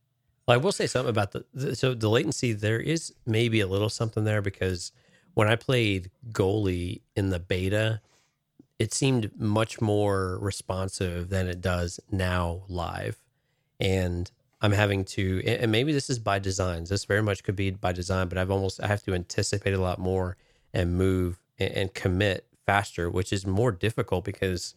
Well, I will say something about the, the so the latency. There is maybe a little something there because when I played goalie in the beta, it seemed much more responsive than it does now live, and I'm having to. And and maybe this is by design. This very much could be by design, but I've almost I have to anticipate a lot more and move and, and commit faster, which is more difficult because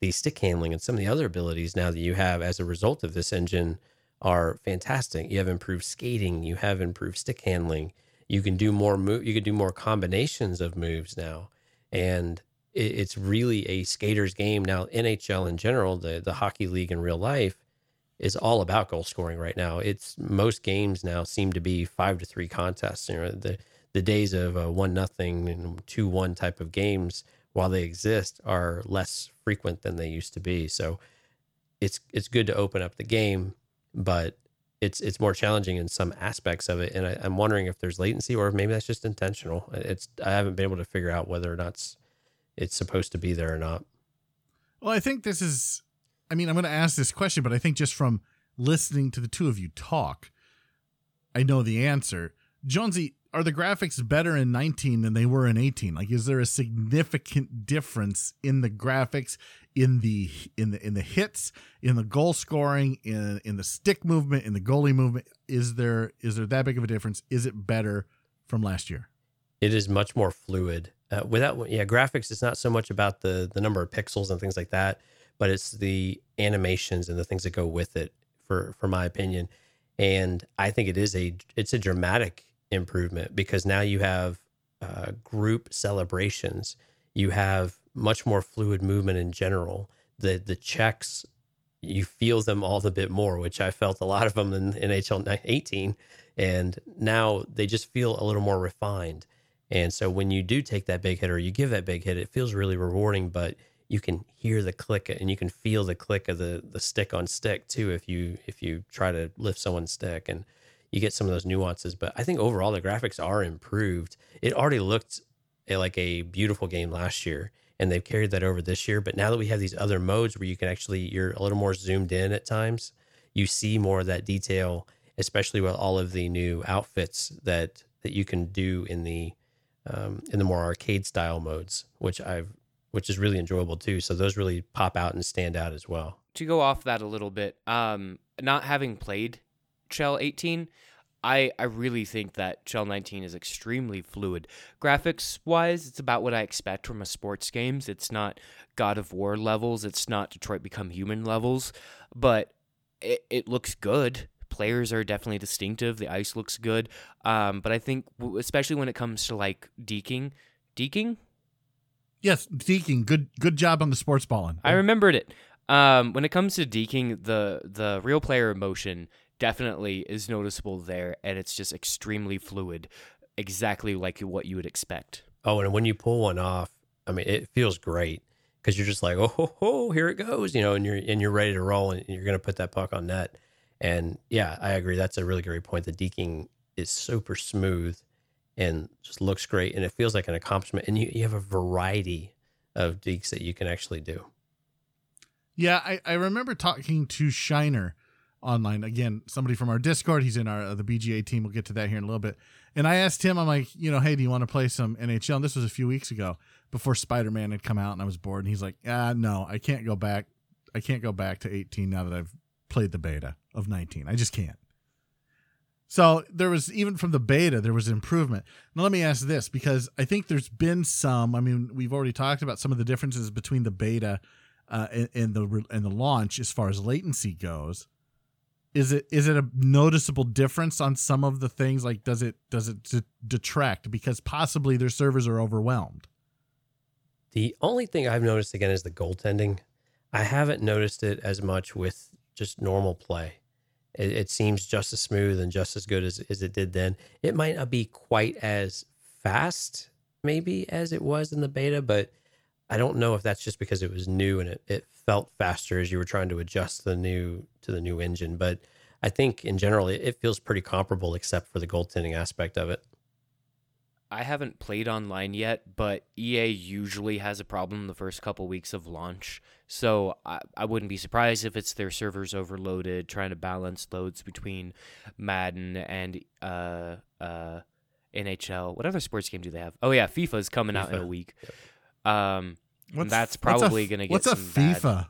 the stick handling and some of the other abilities now that you have as a result of this engine are fantastic. You have improved skating, you have improved stick handling. You can do more move. You can do more combinations of moves now, and it, it's really a skater's game now. NHL in general, the the hockey league in real life, is all about goal scoring right now. It's most games now seem to be five to three contests. You know the the days of uh, one nothing and two one type of games, while they exist, are less frequent than they used to be. So it's it's good to open up the game, but it's it's more challenging in some aspects of it. And I, I'm wondering if there's latency or if maybe that's just intentional. It's I haven't been able to figure out whether or not it's, it's supposed to be there or not. Well, I think this is. I mean, I'm going to ask this question, but I think just from listening to the two of you talk, I know the answer. Jonesy, are the graphics better in 19 than they were in 18? Like, is there a significant difference in the graphics, in the in the in the hits, in the goal scoring, in in the stick movement, in the goalie movement? Is there is there that big of a difference? Is it better from last year? It is much more fluid. Uh, without yeah, graphics. It's not so much about the the number of pixels and things like that, but it's the animations and the things that go with it. For for my opinion, and I think it is a it's a dramatic improvement because now you have uh, group celebrations. You have much more fluid movement in general. The the checks you feel them all the bit more, which I felt a lot of them in NHL 18, and now they just feel a little more refined. And so when you do take that big hit or you give that big hit, it feels really rewarding, but you can hear the click and you can feel the click of the the stick on stick too if you if you try to lift someone's stick and you get some of those nuances. But I think overall the graphics are improved. It already looked like a beautiful game last year and they've carried that over this year. But now that we have these other modes where you can actually you're a little more zoomed in at times, you see more of that detail, especially with all of the new outfits that that you can do in the um, in the more arcade style modes, which I've which is really enjoyable too. So those really pop out and stand out as well. To go off that a little bit, um, not having played NHL 18, I, I really think that NHL 19 is extremely fluid. Graphics wise, it's about what I expect from a sports games. It's not God of War levels, it's not Detroit Become Human levels, but it, it looks good. Players are definitely distinctive. The ice looks good. Um, but I think, w- especially when it comes to like deking, deking? Yes, deking. Good good job on the sports balling. I remembered it. Um, when it comes to deking, the the real player motion definitely is noticeable there, and it's just extremely fluid, exactly like what you would expect. Oh, and when you pull one off, I mean, it feels great because you're just like, oh, ho, *laughs* ho, here it goes, you know, and you're and you're ready to roll, and you're gonna put that puck on net. And yeah, I agree. That's a really great point. The deking is super smooth and just looks great, and it feels like an accomplishment. And you, you have a variety of dekes that you can actually do. Yeah, I, I remember talking to Shiner online again, somebody from our Discord. He's in our uh, the BGA team. We'll get to that here in a little bit. And I asked him, I'm like, you know, hey, do you want to play some NHL? And this was a few weeks ago before Spider Man had come out, and I was bored. And he's like, ah, no, I can't go back. I can't go back to 18 now that I've played the beta of 19. I just can't. So there was even from the beta there was improvement. Now let me ask this because I think there's been some. I mean, we've already talked about some of the differences between the beta uh, and, and the and the launch as far as latency goes. Is it is it a noticeable difference on some of the things? Like does it does it d- detract because possibly their servers are overwhelmed? The only thing I've noticed again is the goaltending. I haven't noticed it as much with just normal play. It, it seems just as smooth and just as good as, as it did then. It might not be quite as fast, maybe, as it was in the beta, but I don't know if that's just because it was new and it, it felt faster as you were trying to adjust the new to the new engine. But I think in general it, it feels pretty comparable except for the goaltending aspect of it. I haven't played online yet, but EA usually has a problem the first couple weeks of launch. So I, I wouldn't be surprised if it's their servers overloaded, trying to balance loads between Madden and uh, uh, NHL. What other sports game do they have? Oh yeah, FIFA's coming out in a week. Um, What's, that's probably gonna get What's a some bad- FIFA?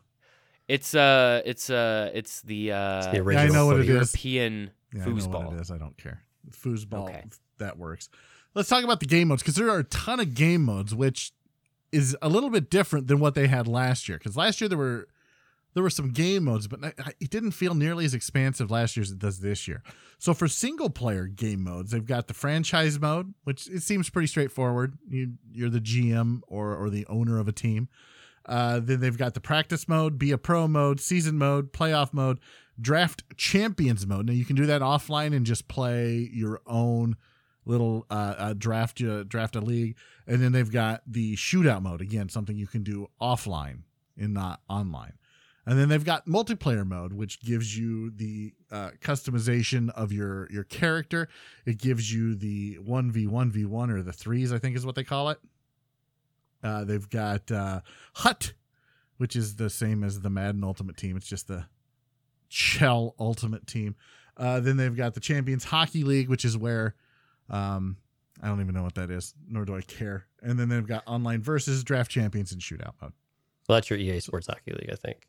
it's uh, it's uh, it's the uh, It's the Yeah, I know what it footy. is. European Yeah, I know what it is. I don't care. Foosball. Okay. That works. Let's talk about the game modes because there are a ton of game modes, which is a little bit different than what they had last year. Because last year there were there were some game modes, but it didn't feel nearly as expansive last year as it does this year. So for single player game modes, they've got the franchise mode, which it seems pretty straightforward. You, you're the GM or or the owner of a team. Uh, then they've got the practice mode, be a pro mode, season mode, playoff mode, draft champions mode. Now you can do that offline and just play your own little uh, uh, draft uh, draft a league, and then they've got the shootout mode again, something you can do offline and not online. And then they've got multiplayer mode, which gives you the uh, customization of your your character. It gives you the one v one v one or the threes, I think is what they call it. Uh, they've got uh, Hut, which is the same as the Madden Ultimate Team. It's just the NHL Ultimate Team. Uh, then they've got the Champions Hockey League, which is where um, I don't even know what that is, nor do I care. And then they've got online versus, draft champions, and shootout mode. Well, that's your EA Sports Hockey League, I think.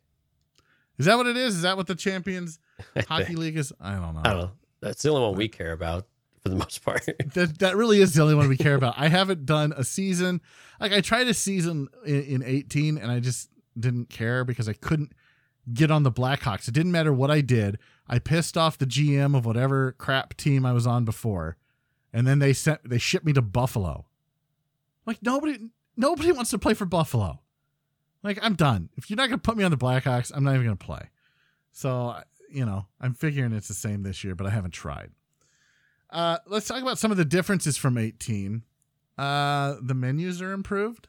Is that what it is? Is that what the Champions *laughs* Hockey. League is? I don't know. I don't know. That's the only one we care about for the most part. *laughs* that that really is the only one we care *laughs* about. I haven't done a season. Like I tried a season in, in 18 and I just didn't care because I couldn't get on the Blackhawks. It didn't matter what I did. I pissed off the GM of whatever crap team I was on before. And then they sent they shipped me to Buffalo. Like nobody nobody wants to play for Buffalo. Like I'm done. If you're not going to put me on the Blackhawks, I'm not even going to play. So, you know, I'm figuring it's the same this year, but I haven't tried. Uh, let's talk about some of the differences from 18. Uh, the menus are improved.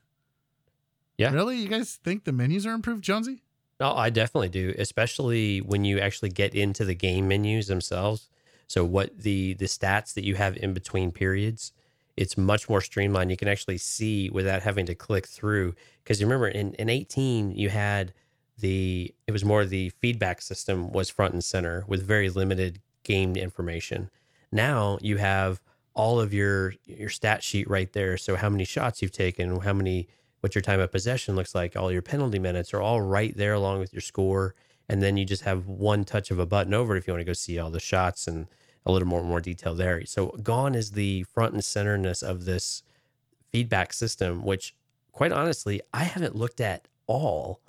Yeah. Really? You guys think the menus are improved, Jonesy? No, I definitely do, especially when you actually get into the game menus themselves. So what the the stats that you have in between periods, it's much more streamlined. You can actually see without having to click through. Because remember, in, in 18, you had the it was more the feedback system was front and center with very limited game information. Now you have all of your your stat sheet right there. So how many shots you've taken, how many what your time of possession looks like, all your penalty minutes are all right there along with your score. And then you just have one touch of a button over if you want to go see all the shots and a little more more detail there. So gone is the front and centerness of this feedback system, which quite honestly, I haven't looked at all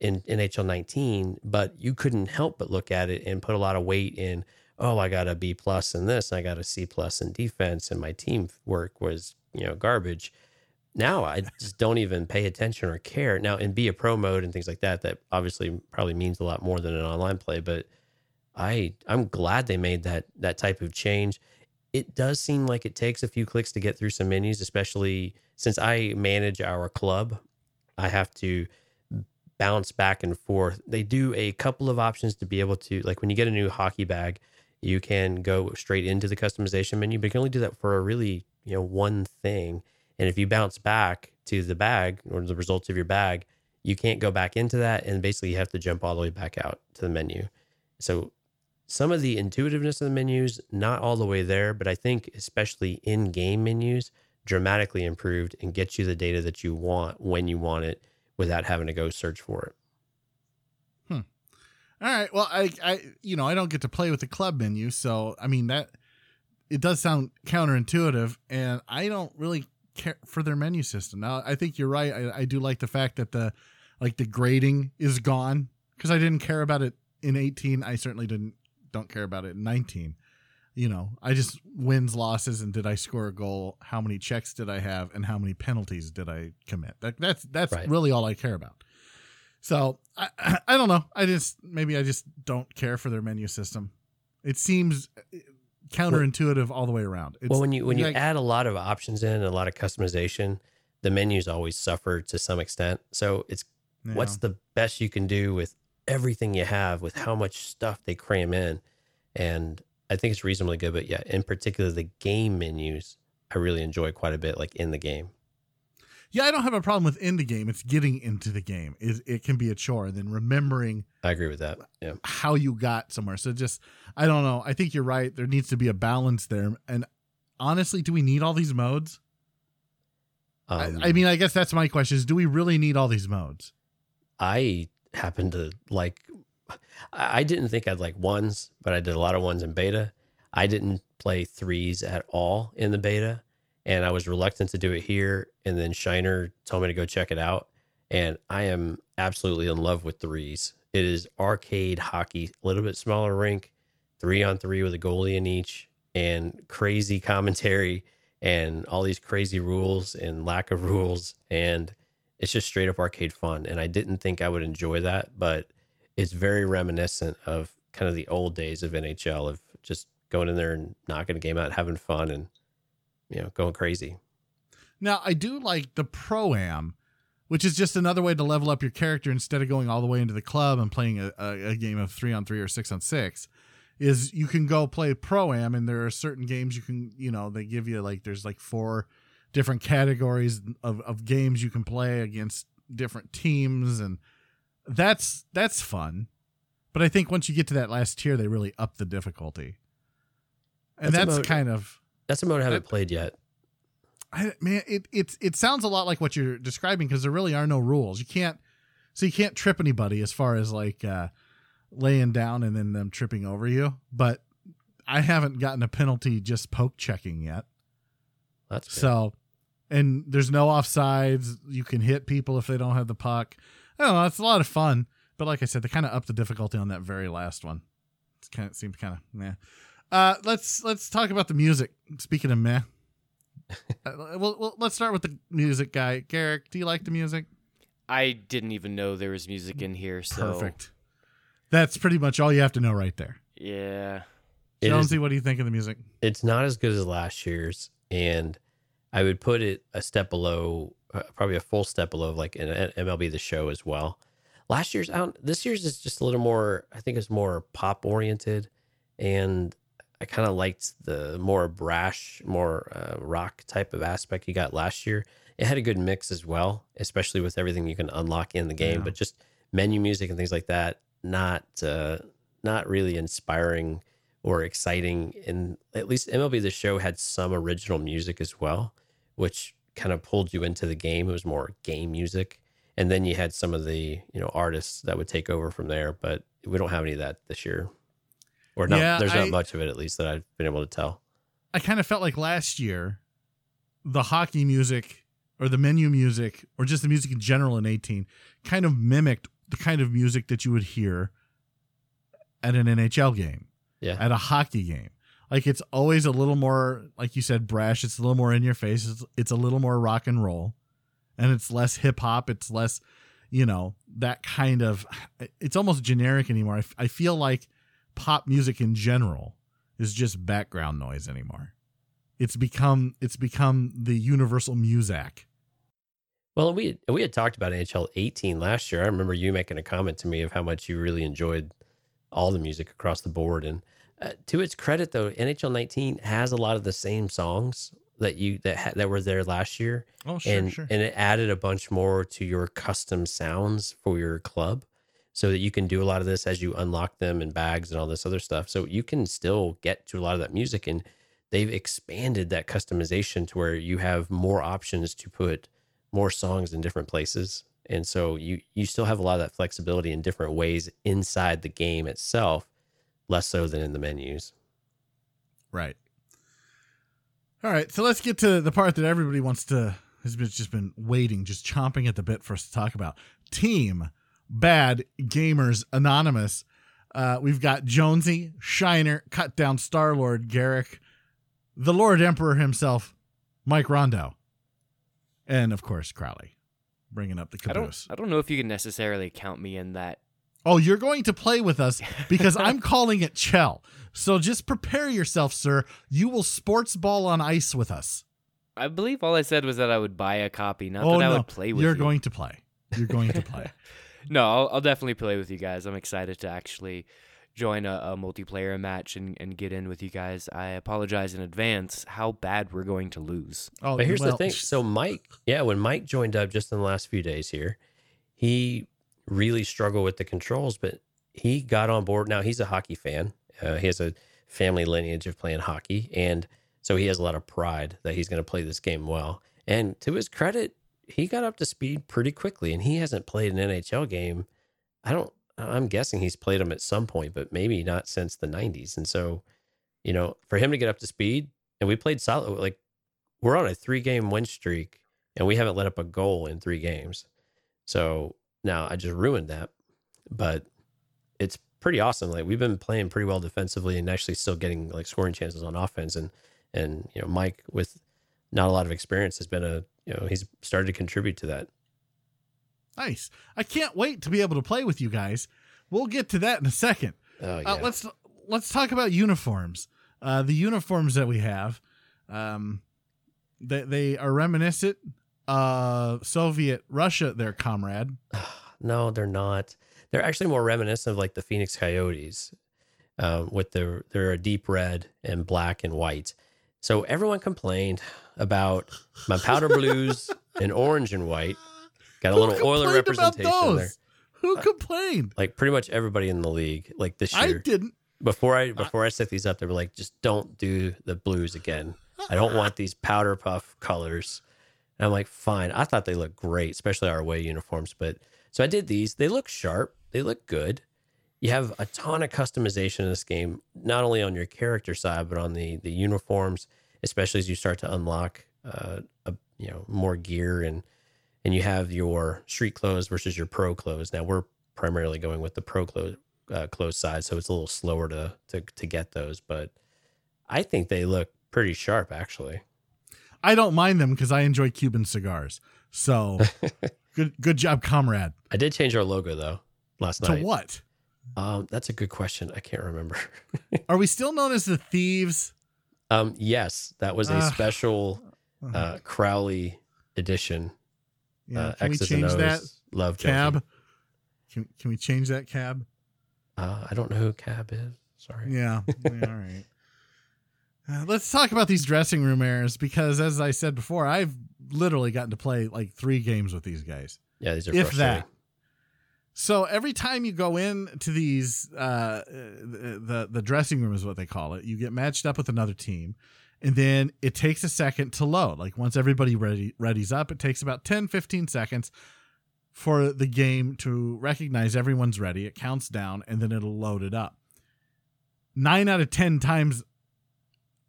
in NHL 19, but you couldn't help but look at it and put a lot of weight in, oh, I got a B plus in this, and I got a C plus in defense, and my team work was, you know, garbage. Now I just don't even pay attention or care. Now in be a pro mode and things like that, that obviously probably means a lot more than an online play, but I I'm glad they made that that type of change. It does seem like it takes a few clicks to get through some menus, especially since I manage our club. I have to bounce back and forth. They do a couple of options to be able to like when you get a new hockey bag, you can go straight into the customization menu, but you can only do that for a really, you know, one thing. And if you bounce back to the bag or the results of your bag, you can't go back into that. And basically, you have to jump all the way back out to the menu. So, some of the intuitiveness of the menus, not all the way there, but I think especially in game menus, dramatically improved and gets you the data that you want when you want it without having to go search for it. Hmm. All right. Well, I, I, you know, I don't get to play with the club menu, so I mean that it does sound counterintuitive, and I don't really care for their menu system. Now, I think you're right. I, I do like the fact that the, like the grading is gone because I didn't care about it in 18. I certainly didn't don't care about it in 19. You know, I just wins, losses, and did I score a goal? How many checks did I have, and how many penalties did I commit? That, that's that's Right. really all I care about. So I, *clears throat* I don't know. I just maybe I just don't care for their menu system. It seems uh, counterintuitive all the way around. It's, well, when you when you like- add a lot of options in and a lot of customization, the menus always suffer to some extent. So it's yeah. what's the best you can do with everything you have with how much stuff they cram in and i think it's reasonably good but yeah in particular the game menus i really enjoy quite a bit like in the game yeah, I don't have a problem with in the game. It's getting into the game. It, it can be a chore. And then remembering i agree with that yeah how you got somewhere. So just I don't know. I think you're right. There needs to be a balance there. And honestly, do we need all these modes? um, I, I mean, I guess that's my question: is do we really need all these modes? i happen to like i I didn't think i'd like ones but i did a lot of ones in beta. I didn't play threes at all in the beta and i was reluctant to do it here and then shiner told me to go check it out and i am absolutely in love with threes. It is arcade hockey a little bit smaller rink three on three with a goalie in each and crazy *laughs* commentary and all these crazy rules and lack of rules and it's just straight up arcade fun and i didn't think i would enjoy that but it's very reminiscent of kind of the old days of nhl of just going in there and knocking a game out having fun and you know going crazy Now, I do like the pro am, which is just another way to level up your character instead of going all the way into the club and playing a, a, game of three on three or six on six. Is you can go play pro am, and there are certain games you can, you know, they give you like there's like four different categories of, of games you can play against different teams, and that's that's fun. But I think once you get to that last tier, they really up the difficulty, and That's that's, kind of that's a mode i haven't That- played yet I, man, it it it sounds a lot like what you're describing because there really are no rules. You can't, so you can't trip anybody as far as like uh, laying down and then them tripping over you. But I haven't gotten a penalty just poke checking yet. that's good. So, and there's no offsides. You can hit people if they don't have the puck. I don't know. It's a lot of fun. But like I said, they kind of upped the difficulty on that very last one. It's kind of seemed kind of meh. Uh, let's let's talk about the music. Speaking of meh, *laughs* uh, well, well, let's start with the music guy. Garrick, do you like the music? I didn't even know there was music in here. So Perfect. That's pretty much all you have to know right there. Yeah. It is- Jonesy, what do you think of the music? it's not as good as last year's and i would put it a step below uh, probably a full step below like an mlb the show as well last year's out this year's is just a little more i think it's more pop oriented and i kind of liked the more brash more uh, rock type of aspect you got last year it had a good mix as well especially with everything you can unlock in the game Yeah. but just menu music and things like that not uh not really inspiring or exciting. And at least MLB The Show had some original music as well, which kind of pulled you into the game. It was more game music. And then you had some of the, you know, artists that would take over from there, but we don't have any of that this year. Or not Yeah, there's not I- much of it at least that I've been able to tell. I kind of felt like last year, the hockey music or the menu music or just the music in general in 18 kind of mimicked the kind of music that you would hear at an NHL game, Yeah. at a hockey game. Like it's always a little more, like you said, brash. It's a little more in your face. It's, it's a little more rock and roll, and it's less hip hop. It's less, you know, that kind of. It's almost generic anymore. I, feel like pop music in general is just background noise anymore. It's become it's become the universal muzak. Well, we we had talked about NHL 18 last year. I remember you making a comment to me of how much you really enjoyed all the music across the board. And uh, to its credit, though, NHL 19 has a lot of the same songs that you that ha- that were there last year, Oh sure, and and it added a bunch more to your custom sounds for your club, so that you can do a lot of this as you unlock them in bags and all this other stuff. So you can still get to a lot of that music, and they've expanded that customization to where you have more options to put more songs in different places. And so you you still have a lot of that flexibility in different ways inside the game itself less so than in the menus Right. All right, so let's get to the part that everybody wants to has been just been waiting, just chomping at the bit for us to talk about. Team Bad Gamers Anonymous. Uh, we've got Jonesy, Shiner, Cut Down Star Lord, Garrick, the Lord Emperor himself, Mike Rondo, and of course Crowley. bringing up the I don't. I don't know if you can necessarily count me in that. Oh, you're going to play with us because *laughs* I'm calling it Chell. So just prepare yourself, sir. You will sports ball on ice with us. I believe all I said was that I would buy a copy, not oh that I no, would play with you're you. going to play. You're going to play. *laughs* No, I'll, I'll definitely play with you guys. I'm excited to actually join a, a multiplayer match and, and get in with you guys. I apologize in advance how bad we're going to lose. Oh, But here's well, the thing. So Mike, yeah, when Mike joined up just in the last few days here, he really struggle with the controls, but he got on board. Now he's a hockey fan. Uh, he has a family lineage of playing hockey, and so he has a lot of pride that he's going to play this game well. And to his credit, he got up to speed pretty quickly, and he hasn't played an NHL game. I don't. I'm guessing he's played them at some point, but maybe not since the 90s. And so, you know, for him to get up to speed, and we played solid. Like we're on a three game win streak, and we haven't let up a goal in three games. So now I just ruined that, but it's pretty awesome. Like we've been playing pretty well defensively and actually still getting like scoring chances on offense. And and you know Mike with not a lot of experience has been a you know he's started to contribute to that. nice. I can't wait to be able to play with you guys. We'll get to that in a second. Oh Uh, let's let's talk about uniforms. Uh, the uniforms that we have, um, they they are reminiscent of Soviet Russia. Their comrade. *sighs* no, they're not. They're actually more reminiscent of like the Phoenix Coyotes, um, with their they're a deep red and black and white. So everyone complained about my powder blues *laughs* and orange and white. Got a Who little Oiler representation there. Who complained? Like pretty much everybody in the league, like this year, I didn't. before I before I set these up, they were like, just don't do the blues again. I don't want these powder puff colors. And I'm like, fine. I thought they looked great, especially our away uniforms. But so I did these. They look sharp. They look good. You have a ton of customization in this game, not only on your character side, but on the the uniforms, especially as you start to unlock uh, a, you know more gear and and you have your street clothes versus your pro clothes. Now we're primarily going with the pro clothes uh, close side, so it's a little slower to to to get those. But I think they look pretty sharp, actually. I don't mind them because I enjoy Cuban cigars. So *laughs* good good job, comrade. I did change our logo though last To night. what? Um, that's a good question. I can't remember. *laughs* Are we still known as the thieves? um, yes, that was a Ah. special uh, Crowley edition. yeah, uh, can we X's and change that Love cab? Can can we change that cab? Uh, I don't know who Cab is. Sorry. Yeah. *laughs* yeah all right. Uh, let's talk about these dressing room errors because, as I said before, I've literally gotten to play like three games with these guys. Yeah, these are if that. So every time you go in to these, uh, the the dressing room is what they call it. You get matched up with another team, and then it takes a second to load. Like once everybody ready readies up, it takes about 10, 15 seconds for the game to recognize everyone's ready. It counts down, and then it'll load it up. Nine out of ten times,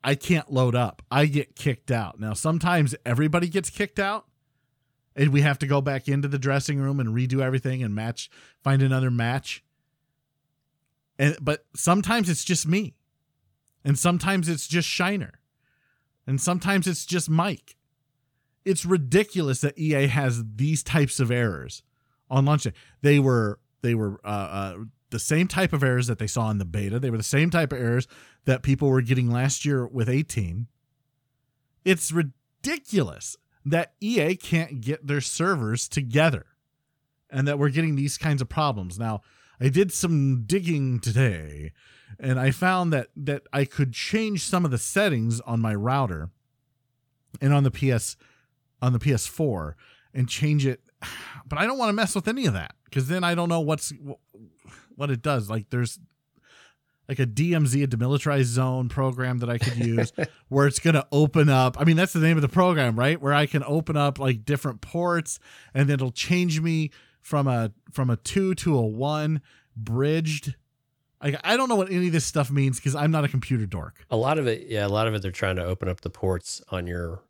I can't load up. I get kicked out. Now sometimes everybody gets kicked out and we have to go back into the dressing room and redo everything and match find another match. And but sometimes it's just me. And sometimes it's just shiner. And sometimes it's just mike. It's ridiculous that ea has these types of errors on launch day. They were they were uh, uh the same type of errors that they saw in the beta. They were the same type of errors that people were getting last year with 18 it's ridiculous that EA can't get their servers together and that we're getting these kinds of problems. Now, I did some digging today and I found that that I could change some of the settings on my router and on the PS on the PS4 and change it. *sighs* But I don't want to mess with any of that cuz then I don't know what's what it does. Like there's like a DMZ, a demilitarized zone program that I could use *laughs* where it's going to open up. I mean, that's the name of the program, right? Where I can open up like different ports and it'll change me from a from a 2 to a 1 bridged. I I don't know what any of this stuff means cuz I'm not a computer dork. A lot of it, yeah, a lot of it. They're trying to open up the ports on your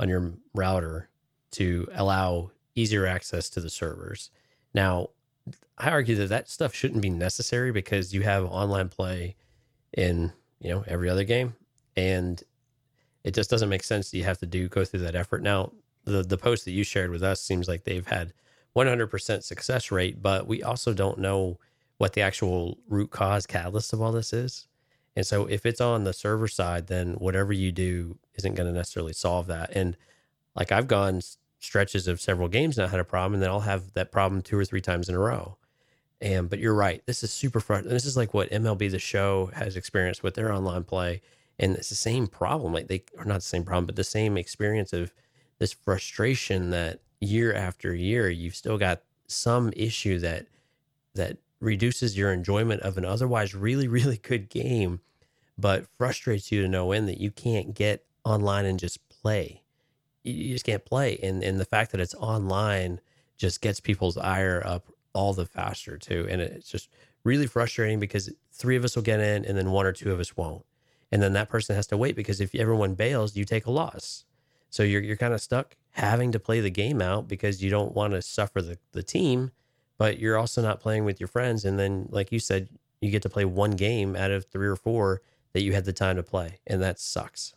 on your router to allow easier access to the servers. Now, I argue that that stuff shouldn't be necessary because you have online play in you know every other game, and it just doesn't make sense that you have to do go through that effort. Now, the the post that you shared with us seems like they've had 100% success rate, but we also don't know what the actual root cause catalyst of all this is. And so if it's on the server side, then whatever you do isn't going to necessarily solve that. And like I've gone stretches of several games not had a problem, and then I'll have that problem two or three times in a row. And but you're right, this is super frustrating. This is like what MLB the Show has experienced with their online play, and it's the same problem. Like they are not the same problem, but the same experience of this frustration that year after year you've still got some issue that that reduces your enjoyment of an otherwise really really good game, but frustrates you to no end that you can't get online and just play you just can't play. And and the fact that it's online just gets people's ire up all the faster too. And it's just really frustrating because three of us will get in and then one or two of us won't. And then that person has to wait because if everyone bails, you take a loss. So you're you're kind of stuck having to play the game out because you don't want to suffer the, the team, but you're also not playing with your friends. And then, like you said, you get to play one game out of three or four that you had the time to play. And that sucks.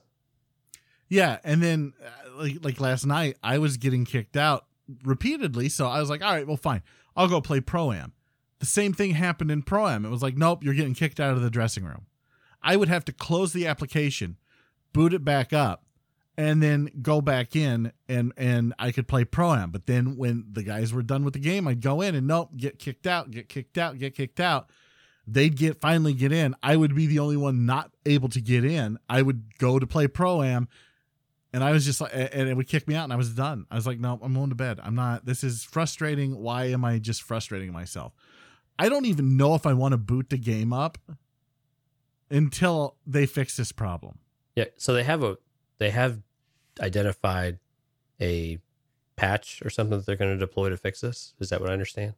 Yeah, and then uh, like like last night, I was getting kicked out repeatedly, so I was like, all right, well, fine, I'll go play pro am. The same thing happened in pro am. It was like, nope, you're getting kicked out of the dressing room. I would have to close the application, boot it back up, and then go back in and and I could play pro am. But then when the guys were done with the game, I'd go in and nope, get kicked out, get kicked out, get kicked out. They'd get finally get in. I would be the only one not able to get in. I would go to play pro am and I was just like, and it would kick me out, and I was done. I was like, no, I'm going to bed. I'm not. This is frustrating. Why am I just frustrating myself? I don't even know if I want to boot the game up until they fix this problem. Yeah. So they have a they have identified a patch or something that they're going to deploy to fix this. Is that what I understand?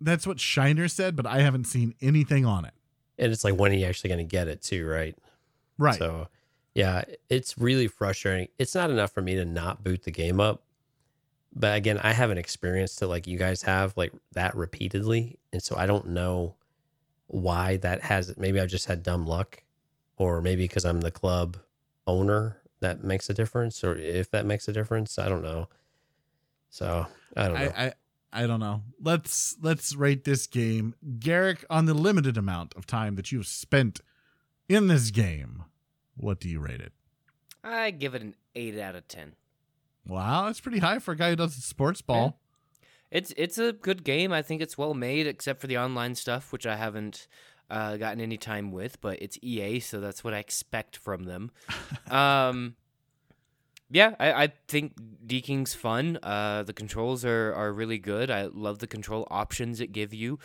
That's what Shiner said, but I haven't seen anything on it. And it's like when are you actually going to get it too, right? Right. So yeah, it's really frustrating. It's not enough for me to not boot the game up. But again, I haven't experienced it like you guys have, like that repeatedly. And so I don't know why that has maybe I've just had dumb luck, or maybe because I'm the club owner that makes a difference, or if that makes a difference. I don't know. So I don't know. I, I, I don't know. Let's let's rate this game. Garrick, on the limited amount of time that you've spent in this game, what do you rate it? I give it an eight out of ten. Wow, that's pretty high for a guy who does sports ball. Yeah. It's it's a good game. I think it's well made, except for the online stuff, which I haven't uh, gotten any time with. But it's EA, so that's what I expect from them. *laughs* um, yeah, I, I think Deking's fun. Uh, the controls are are really good. I love the control options it give you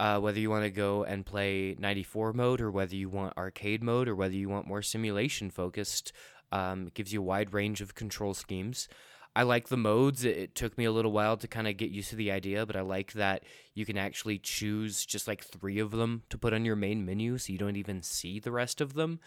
uh, whether you want to go and play 94 mode or whether you want arcade mode or whether you want more simulation focused. Um, it gives you a wide range of control schemes. I like the modes. It, took me a little while to kind of get used to the idea, but I like that you can actually choose just like three of them to put on your main menu so you don't even see the rest of them.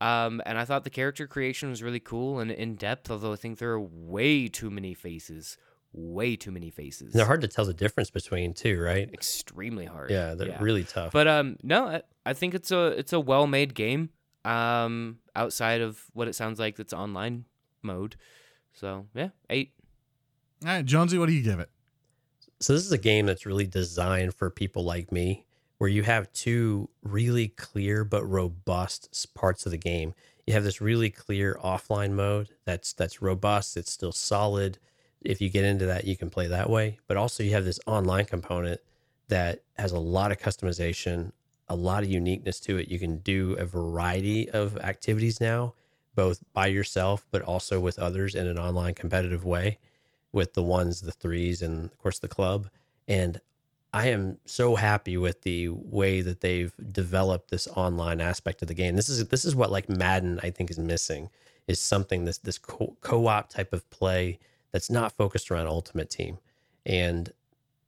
Um, and I thought the character creation was really cool and in depth, although I think there are way too many faces way too many faces. And they're hard to tell the difference between too, right? Extremely hard. Yeah, they're yeah. really tough. But um, no, I, I think it's a it's a well made game. Um, outside of what it sounds like, that's online mode. So yeah, eight. All right, Jonesy, what do you give it? So this is a game that's really designed for people like me, where you have two really clear but robust parts of the game. You have this really clear offline mode that's that's robust. It's still solid if you get into that, you can play that way. But also, you have this online component that has a lot of customization, a lot of uniqueness to it. You can do a variety of activities now, both by yourself, but also with others in an online competitive way with the ones, the threes, and of course the club. And I am so happy with the way that they've developed this online aspect of the game. This is this is what like Madden I think is missing is something this this co- co-op type of play that's not focused around Ultimate Team. And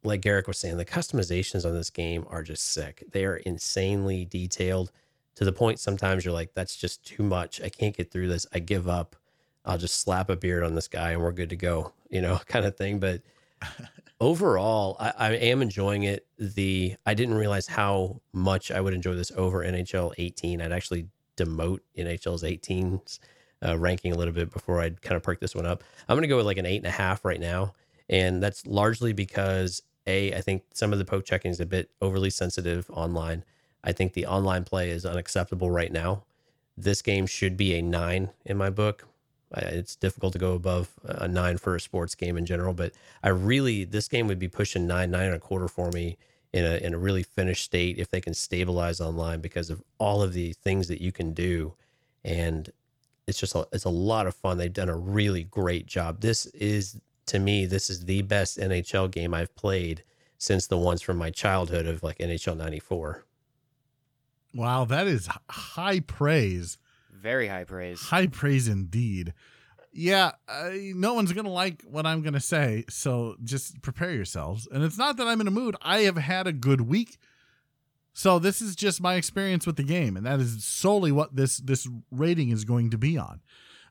like Garrick was saying, the customizations on this game are just sick. They are insanely detailed to the point sometimes you're like, that's just too much. I can't get through this. I give up. I'll just slap a beard on this guy and we're good to go, *laughs* you know, kind of thing. But *laughs* overall, I, I, am enjoying it. The I didn't realize how much I would enjoy this over NHL 18. I'd actually demote NHL's 18s uh, ranking a little bit before I kind of perk this one up. I'm going to go with like an eight and a half right now, and that's largely because a I think some of the poke checking is a bit overly sensitive online. I think the online play is unacceptable right now. This game should be a nine in my book. It's difficult to go above a nine for a sports game in general, but I really this game would be pushing nine, nine and a quarter for me in a in a really finished state if they can stabilize online because of all of the things that you can do, and it's just a, it's a lot of fun. They've done a really great job. This is to me this is the best NHL game I've played since the ones from my childhood of like NHL '94. Wow, that is high praise. Very high praise. High praise indeed. Yeah, no one's going to like what I'm going to say, so just prepare yourselves. And it's not that I'm in a mood. I have had a good week. So this is just my experience with the game, and that is solely what this this rating is going to be on.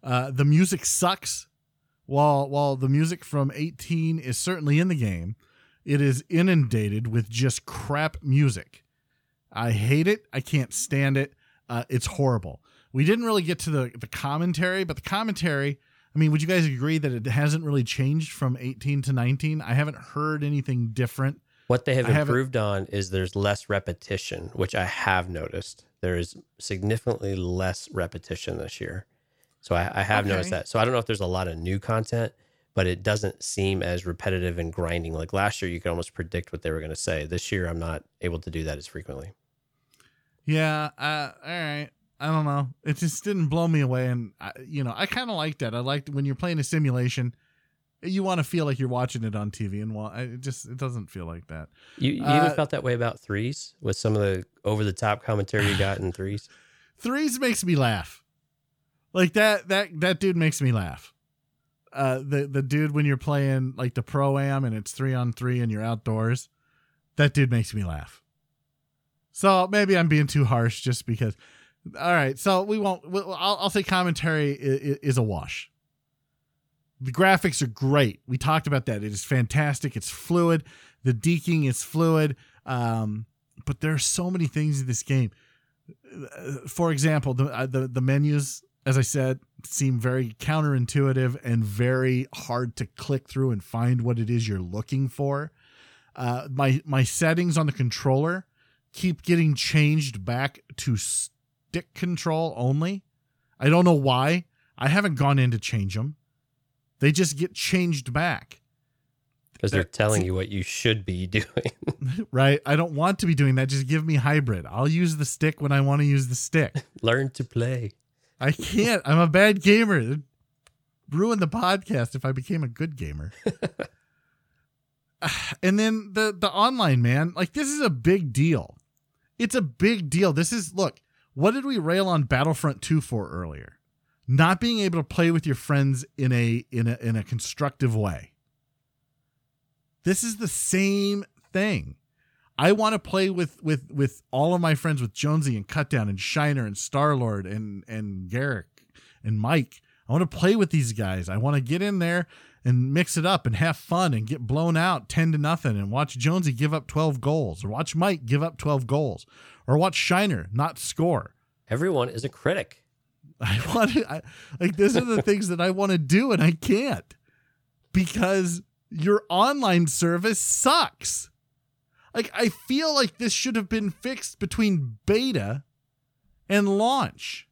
Uh, the music sucks. While while the music from 18 is certainly in the game, it is inundated with just crap music. I hate it. I can't stand it. Uh, it's horrible. We didn't really get to the the commentary, but the commentary. I mean, would you guys agree that it hasn't really changed from 18 to 19? I haven't heard anything different. What they have I improved on is there's less repetition, which I have noticed. There is significantly less repetition this year. So I, I have okay. noticed that. So I don't know if there's a lot of new content, but it doesn't seem as repetitive and grinding. Like last year, you could almost predict what they were going to say. This year, I'm not able to do that as frequently. Yeah. Uh, all right. I don't know. It just didn't blow me away, and I, you know, I kind of liked that. I liked when you're playing a simulation, you want to feel like you're watching it on TV, and well, it just it doesn't feel like that. You, you uh, even felt that way about threes with some of the over the top commentary you got in *laughs* threes. Threes makes me laugh, like that that that dude makes me laugh. Uh, the the dude when you're playing like the pro am and it's three on three and you're outdoors, that dude makes me laugh. So maybe I'm being too harsh just because all right, so we won't. I'll, I'll say commentary is, is, a wash. The graphics are great. We talked about that. It is fantastic. It's fluid. The deking is fluid. Um, but there are so many things in this game. For example, the, uh, the the menus, as I said, seem very counterintuitive and very hard to click through and find what it is you're looking for. Uh, my my settings on the controller keep getting changed back to stick control only. I don't know why. I haven't gone in to change them. They just get changed back. Because they're, telling you what you should be *laughs* doing. *laughs* right. I don't want to be doing that. Just give me hybrid. I'll use the stick when I want to use the stick. *laughs* Learn to play. I can't. I'm a bad gamer. It'd ruin the podcast if I became a good gamer. *sighs* and then the the online man, like this is a big deal. It's a big deal. This is look, what did we rail on Battlefront 2 for earlier? Not being able to play with your friends in a in a in a constructive way. This is the same thing. I want to play with with with all of my friends with Jonesy and Cutdown and Shiner and Starlord and and Garrick and Mike. I want to play with these guys. I want to get in there and mix it up and have fun and get blown out 10 to nothing and watch Jonesy give up 12 goals or watch Mike give up 12 goals or watch Shiner not score. Everyone is a critic. *laughs* I want to, I, like, these are the things that I want to do and I can't because your online service sucks. Like, I feel like this should have been fixed between beta and launch.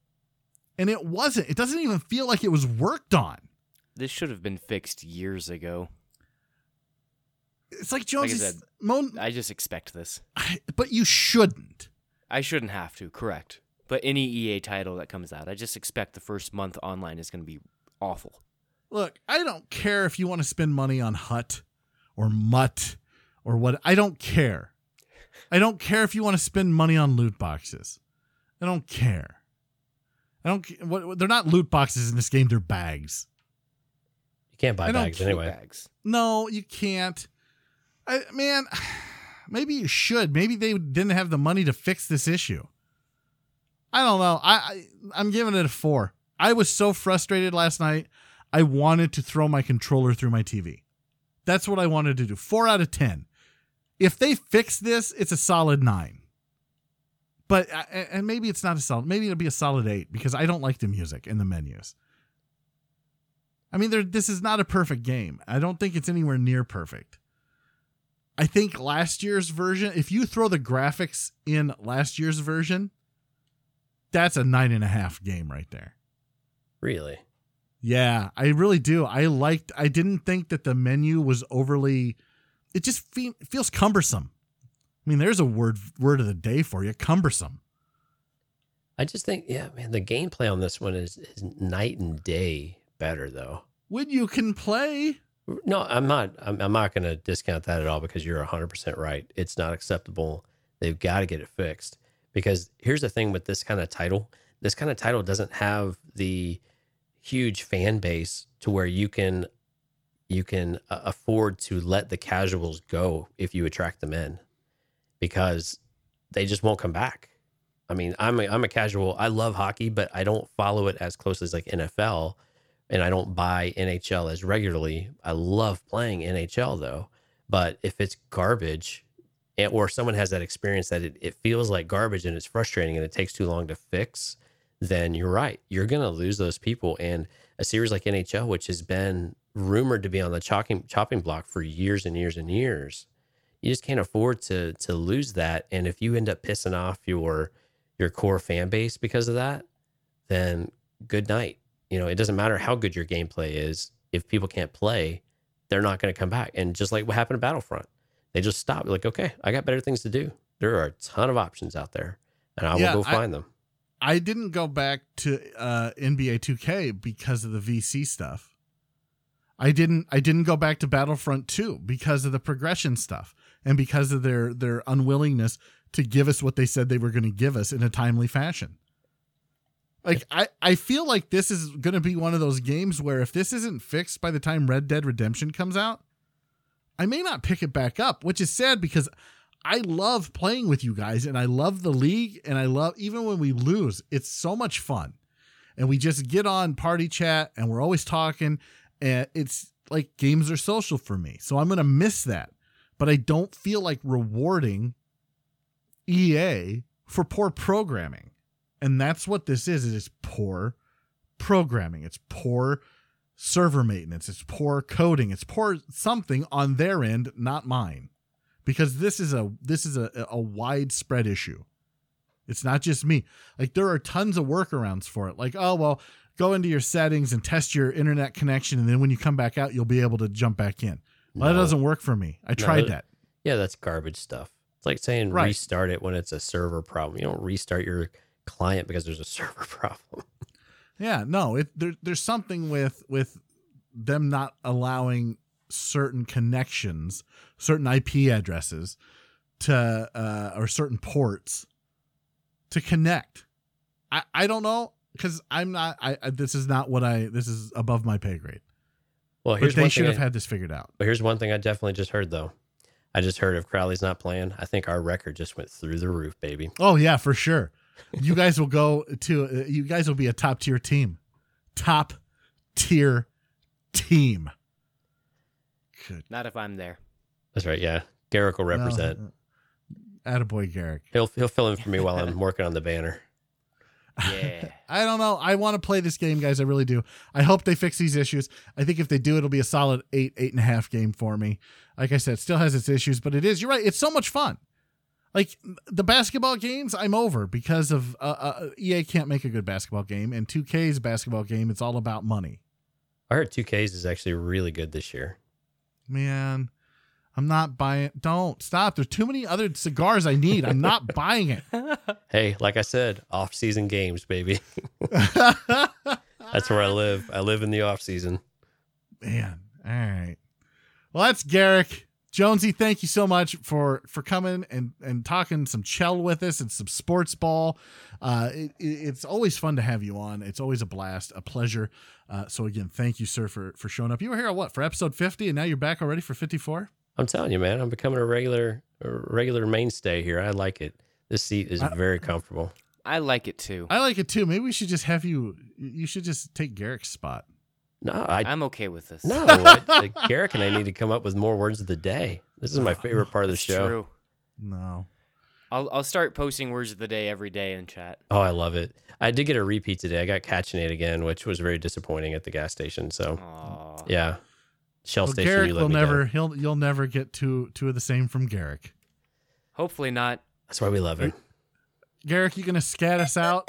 And it wasn't. It doesn't even feel like it was worked on. This should have been fixed years ago. It's like Jonesy. Like I, said, Mon- I just expect this. I, but you shouldn't. I shouldn't have to, correct. But any EA title that comes out, I just expect the first month online is going to be awful. Look, I don't care if you want to spend money on HUT or MUT or what. I don't care. I don't care if you want to spend money on loot boxes. I don't care. I don't. What, they're not loot boxes in this game. They're bags. You can't buy bags anyway. Bags. No, you can't. I man. *sighs* Maybe you should. Maybe they didn't have the money to fix this issue. I don't know. I, I I'm giving it a four. I was so frustrated last night. I wanted to throw my controller through my TV. That's what I wanted to do. Four out of ten. If they fix this, it's a solid nine. But uh, and maybe it's not a solid. Maybe it'll be a solid eight because I don't like the music in the menus. I mean, there. This is not a perfect game. I don't think it's anywhere near perfect. I think last year's version, if you throw the graphics in last year's version, that's a nine and a half game right there. Really? Yeah, I really do. I liked. I didn't think that the menu was overly. It just fe- feels cumbersome. I mean, there's a word word of the day for you: cumbersome. I just think, yeah, man, the gameplay on this one is, is night and day better, though. When you can play, No, I'm not. I'm, I'm not going to discount that at all because you're 100 percent right. It's not acceptable. They've got to get it fixed because here's the thing with this kind of title. This kind of title doesn't have the huge fan base to where you can you can uh, afford to let the casuals go if you attract them in because they just won't come back. I mean, I'm a, I'm a casual. I love hockey, but I don't follow it as closely as like NFL, and I don't buy NHL as regularly. I love playing NHL though, but if it's garbage, or someone has that experience that it, it feels like garbage and it's frustrating and it takes too long to fix, then you're right. You're gonna lose those people. And a series like NHL, which has been rumored to be on the chopping chopping block for years and years and years, you just can't afford to to lose that. And if you end up pissing off your your core fan base because of that, then good night. You know, it doesn't matter how good your gameplay is. If people can't play, they're not going to come back. And just like what happened to Battlefront, they just stop. Like, okay, I got better things to do. There are a ton of options out there, and I Yeah, will go I- find them. I didn't go back to uh, NBA 2K because of the VC stuff. I didn't. I didn't go back to Battlefront 2 because of the progression stuff and because of their their unwillingness to give us what they said they were going to give us in a timely fashion. Like I, I feel like this is going to be one of those games where if this isn't fixed by the time Red Dead Redemption comes out, I may not pick it back up, which is sad because I love playing with you guys and I love the league and I love even when we lose, it's so much fun. And we just get on party chat and we're always talking and it's like games are social for me. So I'm going to miss that. But I don't feel like rewarding EA for poor programming. And that's what this is. Is poor programming. It's poor server maintenance. It's poor coding. It's poor something on their end, not mine because this is a this is a, a widespread issue. It's not just me. Like there are tons of workarounds for it. Like, oh well, go into your settings and test your internet connection, and then when you come back out, you'll be able to jump back in. Well, that doesn't work for me. I No, tried that. Yeah, that's garbage stuff. It's like saying Right. restart it when it's a server problem. You don't restart your client because there's a *laughs* server problem. Yeah, no, it there, there's something with with them not allowing certain connections, certain IP addresses to uh or certain ports to connect. I I don't know cuz I'm not I, I this is not what I this is above my pay grade. Well, But they should have I- had this figured out. But here's one thing I definitely just heard though. I just heard if Crowley's not playing, I think our record just went through the roof, baby. Oh yeah, for sure. You guys will go to uh, you guys will be a top tier team. Top tier team. Good. Not if I'm there. That's right. Yeah, Garrick will represent. Well, attaboy Garrick. He'll he'll fill in for me while I'm *laughs* working on the banner. Yeah. I don't know. I want to play this game, guys. I really do. I hope they fix these issues. I think if they do, it'll be a solid eight, eight and a half game for me. Like I said, it still has its issues, but it is. You're right. It's so much fun. Like the basketball games, I'm over because of uh, uh, EA can't make a good basketball game, and 2K's basketball game, it's all about money. I heard 2Ks is actually really good this year. Man, I'm not buying. Don't stop. There's too many other cigars I need. I'm not *laughs* buying it. Hey, like I said, off season games, baby. *laughs* That's where I live. I live in the off season. Man, all right. Well, that's Garrick Jonesy. Thank you so much for for coming and and talking some chel with us and some sports ball. Uh, it, it- it's always fun to have you on. It's always a blast, a pleasure. Uh, so again, thank you, sir, for for showing up. You were here at what for episode fifty, and now you're back already for fifty four. I'm telling you, man, I'm becoming a regular a regular mainstay here. I like it. This seat is I- very comfortable. I like it too. I like it too. Maybe we should just have you. You should just take Garrick's spot. No, I I'm okay with this. no. *laughs* Like, Garrick and I need to come up with more words of the day. This is my favorite part of the show. true. No. I'll I'll start posting words of the day every day in chat. Oh, I love it. I did get a repeat today. I got Cachinnate again, which was very disappointing at the gas station. So Aw. yeah, Shell Well, station. Garrick you will never down. he'll you'll never get two two of the same from Garrick. Hopefully not. That's why we love him. Garrick, you gonna scat us out?